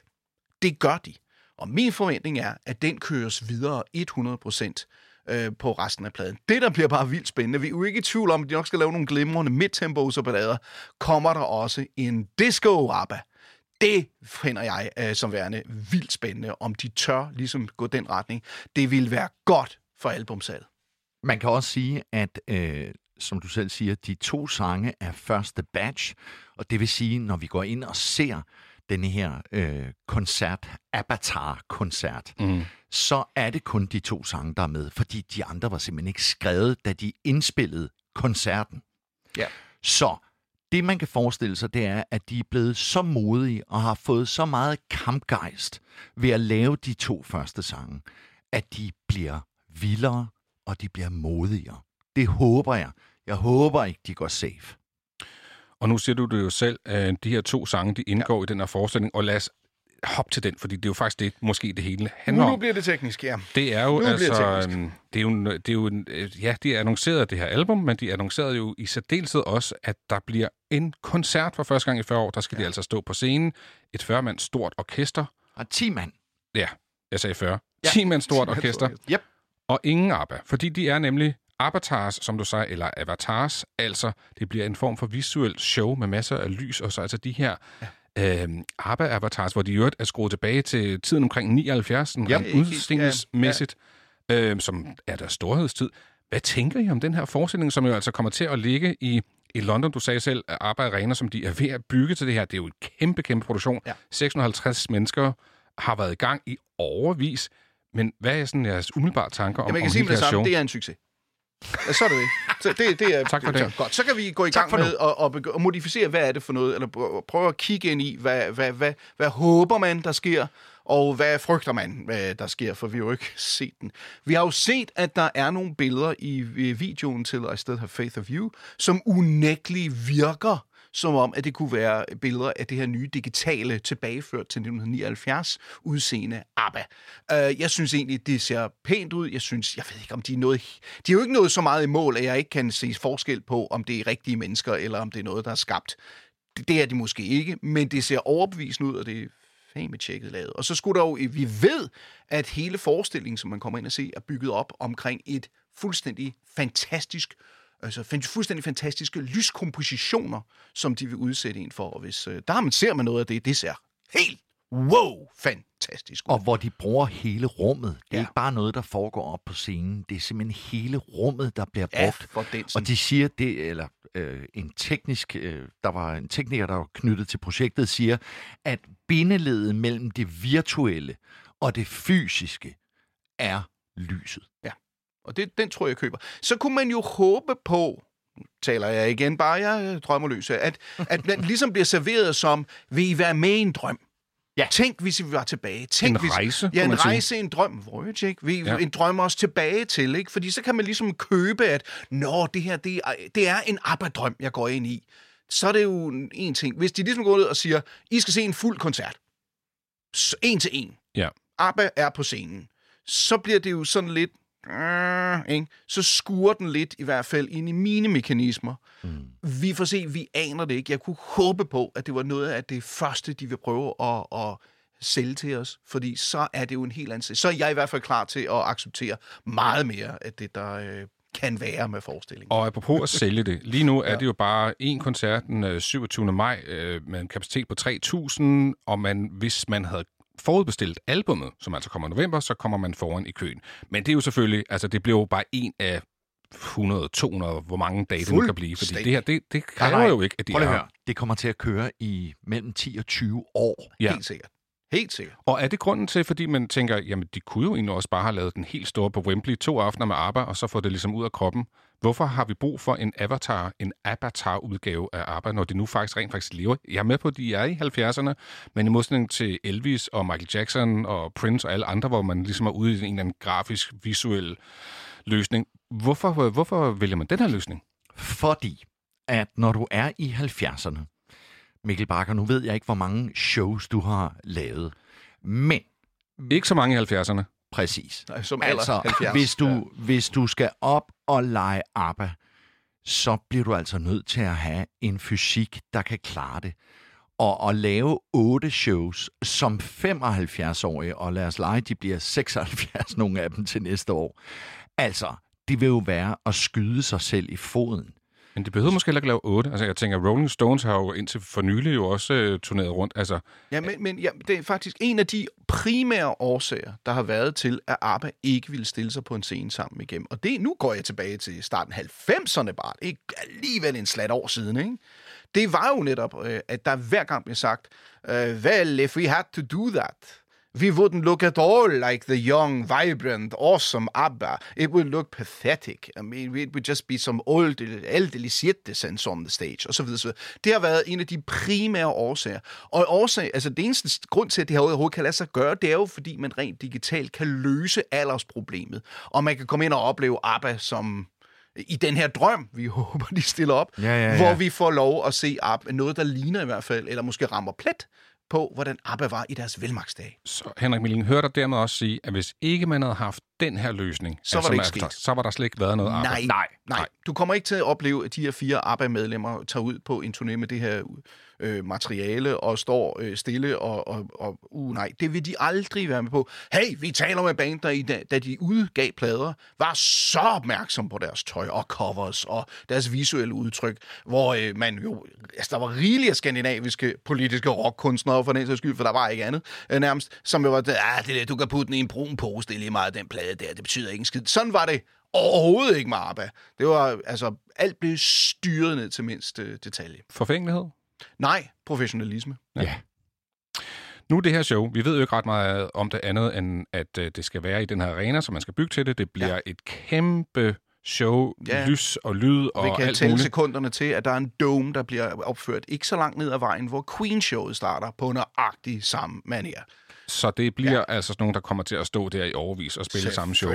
Det gør de. Og min forventning er, at den køres videre 100% øh, på resten af pladen. Det, der bliver bare vildt spændende, vi er jo ikke i tvivl om, at de nok skal lave nogle glimrende midtempos og ballader, kommer der også en disco-rappa. Det finder jeg øh, som værende vildt spændende, om de tør ligesom gå den retning. Det vil være godt for albumsalget. Man kan også sige, at øh, som du selv siger, de to sange er første batch, og det vil sige, når vi går ind og ser denne her øh, koncert, Avatar-koncert, Mm. så er det kun de to sange, der er med, fordi de andre var simpelthen ikke skrevet, da de indspillede koncerten. Ja. Så det, man kan forestille sig, det er, at de er blevet så modige og har fået så meget kampgejst ved at lave de to første sange, at de bliver vildere og de bliver modigere. Det håber jeg. Jeg håber ikke, de går safe. Og nu siger du det jo selv, at de her to sange, de indgår ja. i den her forestilling, og lad os hoppe til den, fordi det er jo faktisk det, måske det hele handler Nu om. bliver det teknisk, ja. Det er jo Nu det altså, øhm, det er jo, en- det er jo en, øh, ja, de annoncerede det her album, men de annoncerede jo i særdeleshed også, at der bliver en koncert for første gang i 40 år. Der skal ja. de altså stå på scenen. Et 40-mand stort orkester. Og 10 mand. Ja, jeg sagde 40. Ja. 10 mand stort 10 mand orkester. stort Yep. Og ingen ABBA, fordi de er nemlig avatars, som du sagde, eller avatars, altså det bliver en form for visuelt show med masser af lys, og så altså de her ja. øh, ABBA-avatars, hvor de i øvrigt er skruet tilbage til tiden omkring 79, sådan Ja, rent helt- udstillingsmæssigt, øh, som er deres storhedstid. Hvad tænker I om den her forestilling, som jo altså kommer til at ligge i i London, du sagde selv, at ABBA Arena, som de er ved at bygge til det her, det er jo en kæmpe, kæmpe produktion. Ja. 650 mennesker har været i gang i overvis. Men hvad er sådan jeres umiddelbare tanker om, Jamen, jeg om kan sige hele med det her show? samme, det er en succes. Ja, så er det det. Så det, det er, Tak for det. det. Godt, så kan vi gå i gang med at, at, at modificere, hvad er det for noget, eller prø- prøve at kigge ind i, hvad, hvad, hvad, hvad håber man, der sker, og hvad frygter man, hvad der sker, for vi har jo ikke set den. Vi har jo set, at der er nogle billeder i videoen til I Still Have Faith of You, som unægteligt virker som om, at det kunne være billeder af det her nye digitale, tilbageført til 1979 udseende ABBA. Uh, jeg synes egentlig, det ser pænt ud. Jeg synes, jeg ved ikke, om de er noget... De er jo ikke noget så meget i mål, at jeg ikke kan se forskel på, om det er rigtige mennesker, eller om det er noget, der er skabt. Det, det er de måske ikke, men det ser overbevisende ud, og det er tjekket lavet. Og så skulle der jo... Vi ved, at hele forestillingen, som man kommer ind og se, er bygget op omkring et fuldstændig fantastisk altså fuldstændig fantastiske lyskompositioner, som de vil udsætte en for. Og hvis øh, der man ser man noget af det, det ser helt wow fantastisk. Og hvor de bruger hele rummet. Det er Ja. ja. ikke bare noget, der foregår op på scenen. Det er simpelthen hele rummet, der bliver Ja, brugt. for den Og de siger det, eller øh, en teknisk, øh, der var en tekniker, der var knyttet til projektet, siger, at bindeledet mellem det virtuelle og det fysiske er lyset. Og det, den tror jeg, jeg køber. Så kunne man jo håbe på, taler jeg igen bare, jeg er drømmerløs, at, at den ligesom bliver serveret som, vil I være med i en drøm? Ja. Tænk, hvis vi var tilbage. Tænk, En hvis, rejse, Ja, en man sige. rejse, en drøm. Voyage, ikke? Vi, Ja. En drøm os tilbage til, ikke? Fordi så kan man ligesom købe, at nå, det her, det er, det er en ABBA-drøm, jeg går ind i. Så er det jo en- ting. Hvis de ligesom går ud og siger, I skal se en fuld koncert. Så en til en. Ja. ABBA er på scenen. Så bliver det jo sådan lidt... Øh, ikke? Så skurer den lidt, i hvert fald, ind i mine mekanismer. Mm. Vi får se, vi aner det ikke. Jeg kunne håbe på, at det var noget af det første, de vil prøve at, at sælge til os. Fordi så er det jo en helt anden. Så er jeg i hvert fald klar til at acceptere meget mere af det, der, øh, kan være med forestillingen. Og apropos at sælge det, lige nu er det jo bare en koncert den øh, 27. maj øh, med en kapacitet på 3.000, og man, hvis man havde forudbestilt albummet, som altså kommer i november, så kommer man foran i køen. Men det er jo selvfølgelig, altså det bliver jo bare en af 100, 200, hvor mange dage det kan blive. Fordi det her, det, det Nej, kræver nej. jo ikke, at de Prøv er at høre. Det kommer til at køre i mellem 10 og 20 år. Ja. Helt sikkert. Helt sikkert. Og er det grunden til, fordi man tænker, jamen de kunne jo egentlig også bare have lavet den helt store på Wembley to aftener med ABBA, og så få det ligesom ud af kroppen? Hvorfor har vi brug for en avatar, en avatar-udgave af ABBA, når de nu faktisk rent faktisk lever? Jeg er med på, at de er i 70'erne, men i modsætning til Elvis og Michael Jackson og Prince og alle andre, hvor man ligesom er ude i en eller anden grafisk, visuel løsning. Hvorfor, hvorfor vælger man den her løsning? Fordi at når du er i 70'erne, Mikkel Bakker, nu ved jeg ikke, hvor mange shows du har lavet, men Ikke så mange i 70'erne. præcis. Nej, Som Altså, 70. hvis du, hvis du skal op at lege ABBA, så bliver du altså nødt til at have en fysik, der kan klare det. Og at lave otte shows som 75-årige, og lad os lege, de bliver 76, nogle af dem til næste år. Altså, det vil jo være at skyde sig selv i foden. Men det behøver måske heller ikke lave 8. Altså, jeg tænker, Rolling Stones har jo indtil for nylig jo også øh, turneret rundt. Altså, Ja, men, men ja, det er faktisk en af de primære årsager, der har været til, at ABBA ikke ville stille sig på en scene sammen igen. Og det, nu går jeg tilbage til starten af 90'erne bare. Det er alligevel en slat år siden, ikke? Det var jo netop, øh, at der hver gang blev sagt, øh, well, if we had to do that, we wouldn't look at all like the young, vibrant, awesome ABBA. It would look pathetic. I mean, it would just be some old, elderly citizens on the stage, og så videre, så videre. Det har været en af de primære årsager. Og årsag, altså det eneste grund til, at det her overhovedet kan lade sig gøre, det er jo, fordi man rent digitalt kan løse aldersproblemet. Og man kan komme ind og opleve ABBA som i den her drøm, vi håber, de stiller op, Ja, ja, ja. hvor vi får lov at se ABBA, noget, der ligner i hvert fald, eller måske rammer plet på, hvordan ABBA var i deres velmagsdage. så Henrik Milling hører dig dermed også sige, at hvis ikke man havde haft den her løsning, Så var altså, det ikke sket. så, så var der slet ikke været noget ABBA. Nej, nej, nej. Du kommer ikke til at opleve, at de her fire ABBA-medlemmer tager ud på en turné med det her øh, materiale og står øh, stille og, og, og uh, nej, det vil de aldrig være med på. Hey, vi taler med band, der i, da, da de udgav plader, var så opmærksom på deres tøj og covers og deres visuelle udtryk, hvor øh, man jo, altså der var rigeligt af skandinaviske politiske rockkunstnere for den sags skyld, for der var ikke andet øh, nærmest, som jo var, ah, det der, du kan putte den i en brun pose, det er lige meget den plade der, det betyder ikke en skid. Sådan var det overhovedet ikke med ABBA. Det var, altså, alt blev styret ned til mindste øh, detalje. Forfængelighed? Nej, professionalisme. Ja. Nu er det her show, vi ved jo ikke ret meget om det andet, end at øh, det skal være i den her arena, så man skal bygge til det. Det bliver ja. et kæmpe show, Ja. ja. lys og lyd og Vi kan alt tælle muligt. sekunderne til, at der er en dome, der bliver opført ikke så langt ned ad vejen, hvor Queen-showet starter på nøjagtig samme manier. Så det bliver ja. altså sådan nogen, der kommer til at stå der i overvis og spille samme show.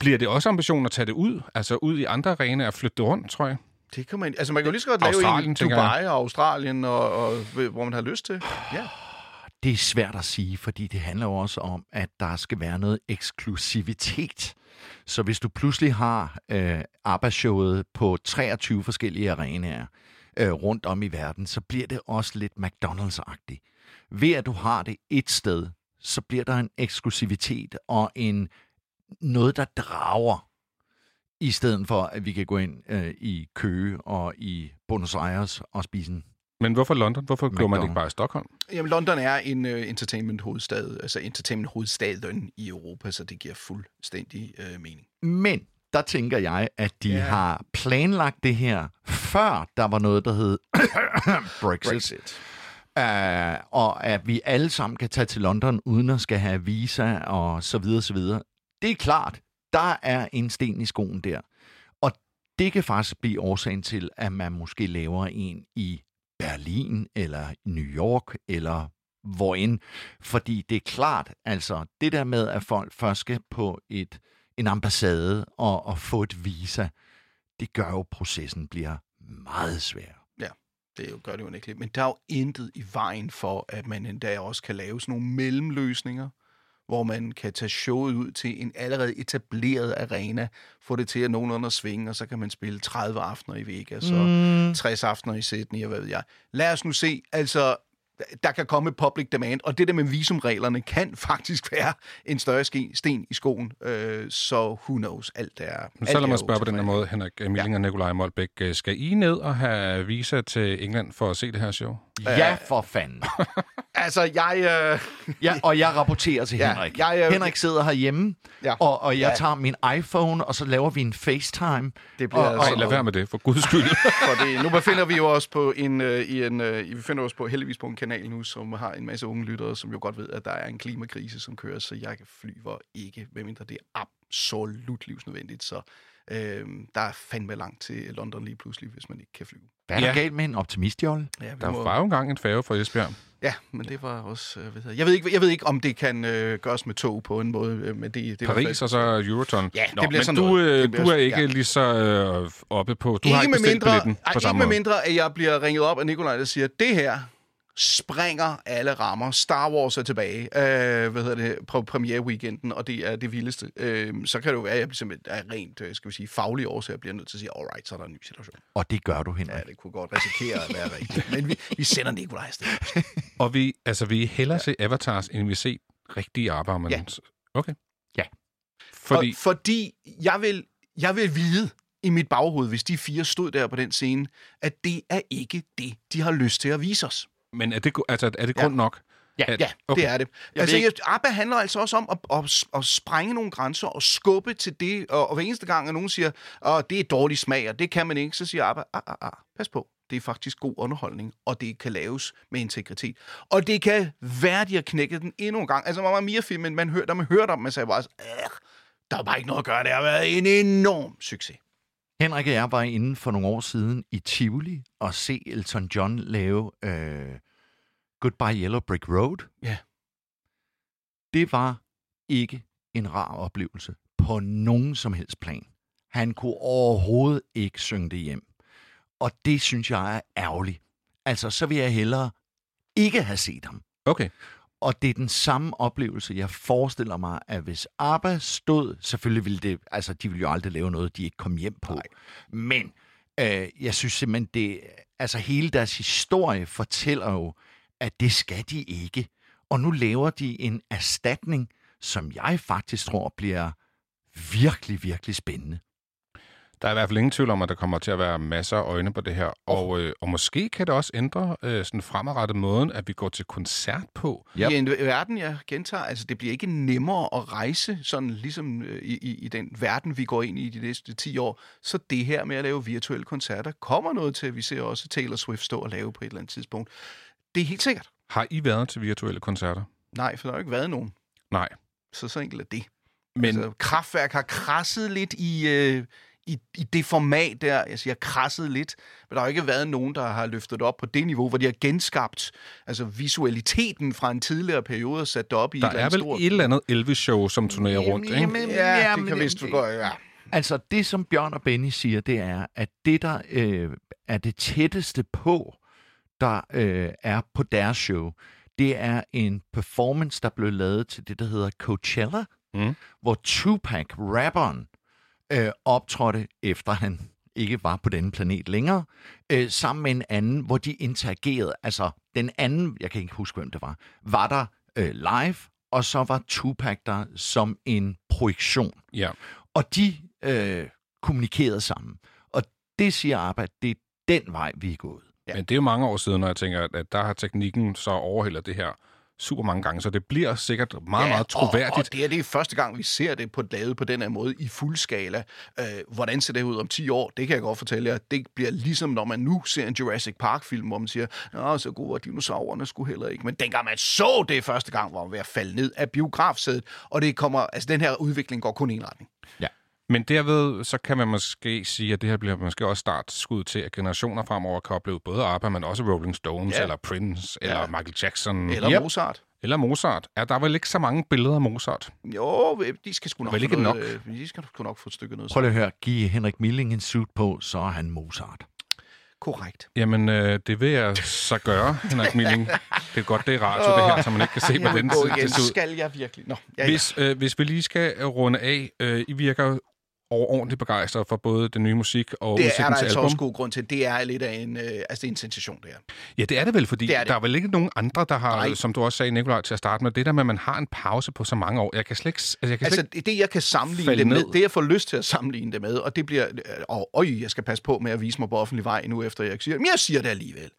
Bliver det også ambitionen at tage det ud? Altså ud i andre arenaer og flytte det rundt, tror jeg? Det kan man, altså man kan jo lige så godt lave en Dubai og Australien, og, og, hvor man har lyst til. Ja. Det er svært at sige, fordi det handler jo også om, at der skal være noget eksklusivitet. Så hvis du pludselig har øh, ABBA-showet på 23 forskellige arenaer øh, rundt om i verden, så bliver det også lidt McDonald's-agtigt. Ved at du har det et sted, så bliver der en eksklusivitet og en noget, der drager, i stedet for, at vi kan gå ind øh, i Køge og i Buenos Aires og spise en Men hvorfor London? Hvorfor gjorde man det ikke bare i Stockholm? Jamen, London er en uh, entertainment-hovedstad, altså entertainment-hovedstaden i Europa, så det giver fuldstændig uh, mening. Men der tænker jeg, at de ja. har planlagt det her, før der var noget, der hed Brexit. Brexit. Uh, og at vi alle sammen kan tage til London, uden at skal have visa og så videre, så videre. Det er klart, der er en sten i skoen der. Og det kan faktisk blive årsagen til, at man måske laver en i Berlin eller New York eller hvorend. Fordi det er klart, altså det der med, at folk først skal på et, en ambassade og, og få et visa, det gør jo, at processen bliver meget svær. Ja, Det jo, gør det jo ikke Men der er jo intet i vejen for, at man endda også kan lave sådan nogle mellemløsninger, hvor man kan tage showet ud til en allerede etableret arena, få det til at nogenlunde at svinge, og så kan man spille 30 aftener i Vegas, og Mm. 60 aftener i Sydney, og hvad ved jeg. Lad os nu se, altså, der kan komme public demand, og det der med visumreglerne kan faktisk være en større ske, sten i skoen, øh, så who knows, alt er... Men så lad mig spørge på den her måde, Henrik Emilling ja. og Nikolaj Molbæk. øh, Skal I ned og have visa til England for at se det her show? Ja, for fanden. Altså, jeg... Øh, Ja, og jeg rapporterer til Ja, Henrik. jeg, øh, Henrik sidder herhjemme, Ja. og, og jeg Ja. tager min iPhone, og så laver vi en FaceTime. det bliver Og- Nej, sådan lad være med det, for guds skyld. Fordi nu befinder vi jo os på en, øh, i en, øh, vi befinder os på heldigvis på en kanal nu, som har en masse unge lyttere, som jo godt ved, at der er en klimakrise, som kører, så jeg flyver ikke, medmindre det er absolut livsnødvendigt. Så øh, der er fandme langt til London lige pludselig, hvis man ikke kan flyve. Hvad er der Ja. galt med en optimistjolle? Ja, Der må, var jo engang en færge fra Esbjerg. ja men det var også... Øh, jeg, ved ikke, jeg ved ikke, om det kan øh, gøres med tog på en måde, øh, men det, det Paris og så Euroton. Ja, det Nå, bliver men sådan du, noget. øh, Det bliver du er ikke ja. lige så øh, oppe på... Du har ikke ikke med bestilt mindre, billetten ej, på ikke samme med måde. mindre, at jeg bliver ringet op af Nikolaj, der siger, det her springer alle rammer. Star Wars er tilbage, øh, hvad hedder det, på premiere-weekenden, og det er det vildeste. Øh, så kan det jo være, at jeg simpelthen er rent, øh, skal vi sige, faglig årsag, bliver nødt til at sige, alright, så er der en ny situation. Og det gør du, Ja, Henrik. det kunne godt risikere at være rigtigt. Men vi, vi sender Nikolaj afsted. Og vi, altså, vi hellere se Avatars, end vi se rigtige arbejder. Men... Ja. Okay. Ja. Fordi, Og, fordi jeg vil, jeg vil vide i mit baghoved, hvis de fire stod der på den scene, at det er ikke det, de har lyst til at vise os. Men er det, altså, er det Ja. grund nok? Ja, At- Ja, okay. det er det. Jeg altså, ikke- jeg, ABBA handler altså også om at, at, at sprænge nogle grænser og skubbe til det, og, og hver eneste gang, at nogen siger, at det er dårlig smag, og det kan man ikke, så siger ABBA, ah, ah, ah, pas på, det er faktisk god underholdning, og det kan laves med integritet. Og det kan være, at de har knækket den endnu en gang. Altså, Mamma Mia-filmen, man hørte, man hørte om, man sagde bare, "Øh, der er bare ikke noget at gøre, det har været en enorm succes. Henrik og jeg var inde for nogle år siden i Tivoli og se Elton John lave øh, Goodbye Yellow Brick Road. Ja. Det var ikke en rar oplevelse på nogen som helst plan. Han kunne overhovedet ikke synge det hjem. Og det synes jeg er ærgerligt. Altså, så vil jeg hellere ikke have set ham. Okay. Og det er den samme oplevelse, jeg forestiller mig, at hvis ABBA stod, selvfølgelig ville det, altså de ville jo aldrig lave noget, de ikke kom hjem på. Nej. Men øh, jeg synes simpelthen, det, altså hele deres historie fortæller jo, at det skal de ikke. Og nu laver de en erstatning, som jeg faktisk tror bliver virkelig, virkelig spændende. Der er i hvert fald ingen tvivl om, at der kommer til at være masser af øjne på det her. Og, øh, og måske kan det også ændre øh, sådan fremadrettet måden, at vi går til koncert på. Yep. I en verden, jeg gentager, altså det bliver ikke nemmere at rejse, sådan ligesom øh, i, i, i den verden, vi går ind i de næste 10 år. Så det her med at lave virtuelle koncerter kommer noget til, at vi ser også Taylor Swift stå og lave på et eller andet tidspunkt. Det er helt sikkert. Har I været til virtuelle koncerter? Nej, for der har jo ikke været nogen. Nej. Så så enkelt er det. Men Altså, kraftværk har krasset lidt i, øh, i, i det format der. Jeg siger krasset lidt, men der har jo ikke været nogen, der har løftet det op på det niveau, hvor de har genskabt altså visualiteten fra en tidligere periode og sat det op i der et eller er andet vel stort... et eller andet Elvis-show, som turnerer rundt, ikke? Jamen, Ja, jamen, det kan vist gå, ja. Altså, det som Bjørn og Benny siger, det er, at det, der øh, er det tætteste på, der øh, er på deres show, det er en performance, der blev lavet til det, der hedder Coachella, Mm. hvor Tupac, rapperen, øh, optrådte efter han ikke var på denne planet længere, øh, sammen med en anden, hvor de interagerede. Altså, den anden, jeg kan ikke huske, hvem det var, var der øh, live, og så var Tupac der som en projektion. Ja. Og de øh, kommunikerede sammen. Og det siger arbejde, det er den vej, vi er gået. Ja. Men det er jo mange år siden, når jeg tænker, at der har teknikken så overhældet det her super mange gange, så det bliver sikkert meget, meget troværdigt. Og, og det er det er første gang, vi ser det på lavet på den her måde i fuld skala. Øh, hvordan ser det ud om 10 år? Det kan jeg godt fortælle jer. Det bliver ligesom, når man nu ser en Jurassic Park-film, hvor man siger, Nå, så gode var dinosaurerne skulle heller ikke. Men dengang man så det første gang, var man ved at falde ned af biografsædet. Og det kommer, altså den her udvikling går kun i en retning. Men derved, så kan man måske sige, at det her bliver måske også startskud til, at generationer fremover kan opleve både ABBA, men også Rolling Stones, Ja. eller Prince, Ja. eller Michael Jackson, Eller Yep. Mozart. eller Mozart. Er der vel ikke så mange billeder af Mozart? Jo, de skal sgu nok, Vel få ikke noget, øh, de skal sgu nok få et stykke noget. Prøv lige at høre, giv Henrik Milling en suit på, så er han Mozart. Korrekt. Jamen, øh, det vil jeg så gøre, Henrik Milling. Det er godt, det er radio, det her, så man ikke kan se, hvordan det ser ud. Skal jeg virkelig? Nå, ja, ja. Hvis, øh, hvis vi lige skal runde af, øh, I virker overordentligt begejstret for både den nye musik og Det er der altså album. også god grund til. Det er lidt af en, øh, altså en sensation, det her. Ja, det er det vel, fordi Det er det. der er vel ikke nogen andre, der har, Nej. som du også sagag, Nikolaj, til at starte med, det der med, at man har en pause på så mange år. Jeg kan slet ikke... Altså, jeg kan slet Altså, ikke det jeg kan sammenligne det med, ned. det jeg får lyst til at sammenligne det med, og det bliver, øh, og øj, jeg skal passe på med at vise mig på offentlig vej nu, efter jeg siger det, men jeg siger det alligevel.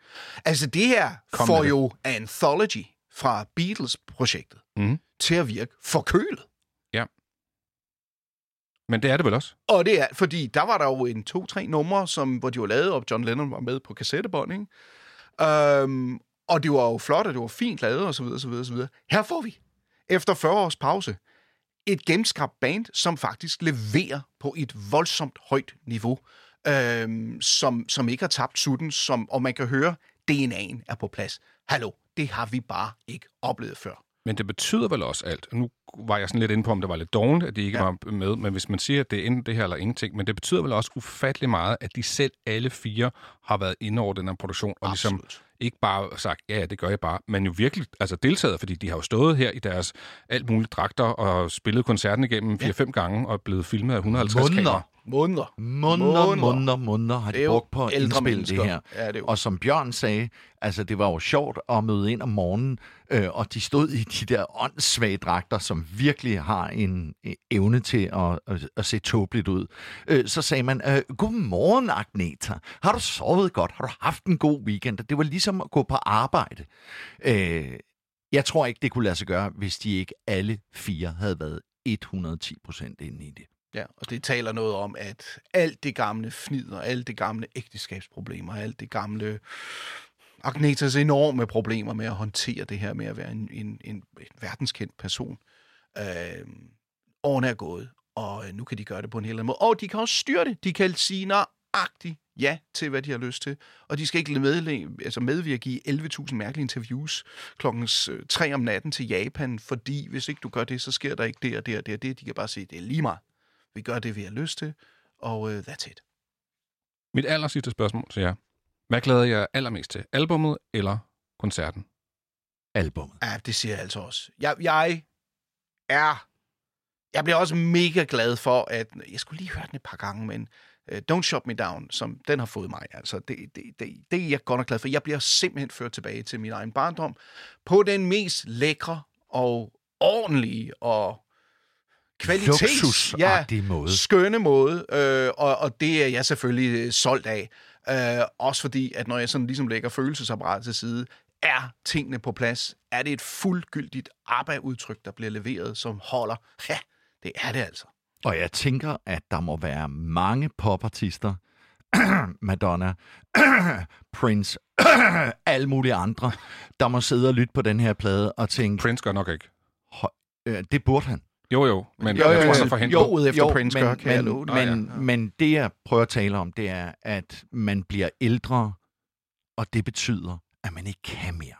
Altså, det her Kom får med det. jo Anthology fra Beatles-projektet Mhm. til at virke forkølet. Men det er det vel også? Og det er, fordi der var der jo en to-tre numre, som, hvor de var lavet, og John Lennon var med på kassettebånd, ikke? Øhm, og det var jo flot, og det var fint lavet, og så videre, så videre, så videre. Her får vi, efter 40 års pause, et genskabt band, som faktisk leverer på et voldsomt højt niveau, øhm, som, som ikke har tabt sutten, som, og man kan høre, DNA'en er på plads. Hallo, det har vi bare ikke oplevet før. Men det betyder vel også alt. Nu var jeg sådan lidt inde på, om det var lidt dårligt, at de ikke Ja. ja. var med. Men hvis man siger, at det er enten det her eller ingenting, men det betyder vel også ufattelig meget, at de selv alle fire har været inde over den her produktion, og ligesom Absolut. ikke bare sagt, ja, ja, det gør jeg bare, men jo virkelig altså deltaget, fordi de har jo stået her i deres alt mulige dragter og spillet koncerten igennem 4-5 gange og blevet filmet af 150 Måneder. kameraer. Måneder. Måneder, Måneder. måneder, har de brugt på at indspille mennesker. det her. Ja, det. Og som Bjørn sagde, altså det var jo sjovt at møde ind om morgenen, øh, og de stod i de der åndssvage dragter, som virkelig har en øh, evne til at, at, at se tåbeligt ud. Øh, så sagde man, øh, godmorgen Agneta, har du sovet godt? Har du haft en god weekend? Det var ligesom at gå på arbejde. Øh, jeg tror ikke, det kunne lade sig gøre, hvis de ikke alle fire havde været 110 procent inde i det. Ja, og det taler noget om, at alt det gamle fnider, alt det gamle ægteskabsproblemer, alt det gamle Agnetas enorme problemer med at håndtere det her med at være en, en, en, en verdenskendt person. Øh, årene er gået, og øh, nu kan de gøre det på en helt anden måde. Og de kan også styre det. De kan sige nøjagtigt ja til, hvad de har lyst til. Og de skal ikke medle, altså medvirke i 11.000 mærkelige interviews klokken øh, 3 om natten til Japan, fordi hvis ikke du gør det, så sker der ikke det og det og det og det. De kan bare sige, det er lige meget. Vi gør det, vi har lyst til, og uh, that's it. Mit aller sidste spørgsmål til jer. Hvad glæder jeg allermest til? Albummet eller koncerten? Albummet. Ja, det siger jeg altså også. Jeg, jeg er... Jeg bliver også mega glad for, at... Jeg skulle lige høre den et par gange, men uh, Don't Shut Me Down, som den har fået mig, altså, det, det, det, det er jeg godt nok glad for. Jeg bliver simpelthen ført tilbage til min egen barndom på den mest lækre og ordentlige og kvalitets... Luksusagtig måde. skønne måde, øh, og, og det er jeg selvfølgelig solgt af. Øh, også fordi, at når jeg sådan ligesom lægger følelsesapparatet til side, er tingene på plads? Er det et fuldgyldigt ABBA-udtryk, der bliver leveret, som holder? Ja, det er det altså. Og jeg tænker, at der må være mange popartister, Madonna, Prince, alle mulige andre, der må sidde og lytte på den her plade og tænke, Prince gør nok ikke. øh, det burde han. Jo, jo, men Jo, jo, jeg tror, jo. får hentet. Jo, efter jo, Prince men, jeg men, dig. men, Nå, ja. men, men det, jeg prøver at tale om, det er, at man bliver ældre, og det betyder, at man ikke kan mere.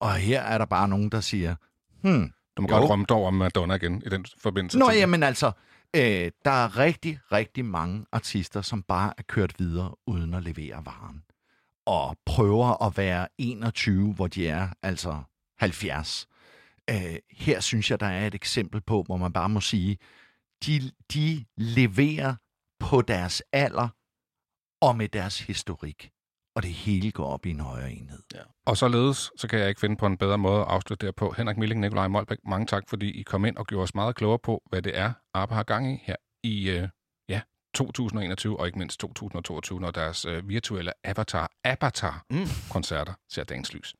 Og her er der bare nogen, der siger, hmm, Du må Jo. godt drømme dog om Madonna igen i den forbindelse. Nå, jamen altså, øh, der er rigtig, rigtig mange artister, som bare er kørt videre uden at levere varen. Og prøver at være 21, hvor de er altså 70. Øh, her synes jeg, der er et eksempel på, hvor man bare må sige, de, de leverer på deres alder og med deres historik. Og det hele går op i en højere enhed. Og således, så kan jeg ikke finde på en bedre måde at afslutte det på. Henrik Milling, Nikolaj Molbæk, mange tak, fordi I kom ind og gjorde os meget klogere på, hvad det er, ABBA har gang i her i øh, ja, 2021 og ikke mindst 2022, når deres øh, virtuelle avatar, Avatar-koncerter ser dagens lys.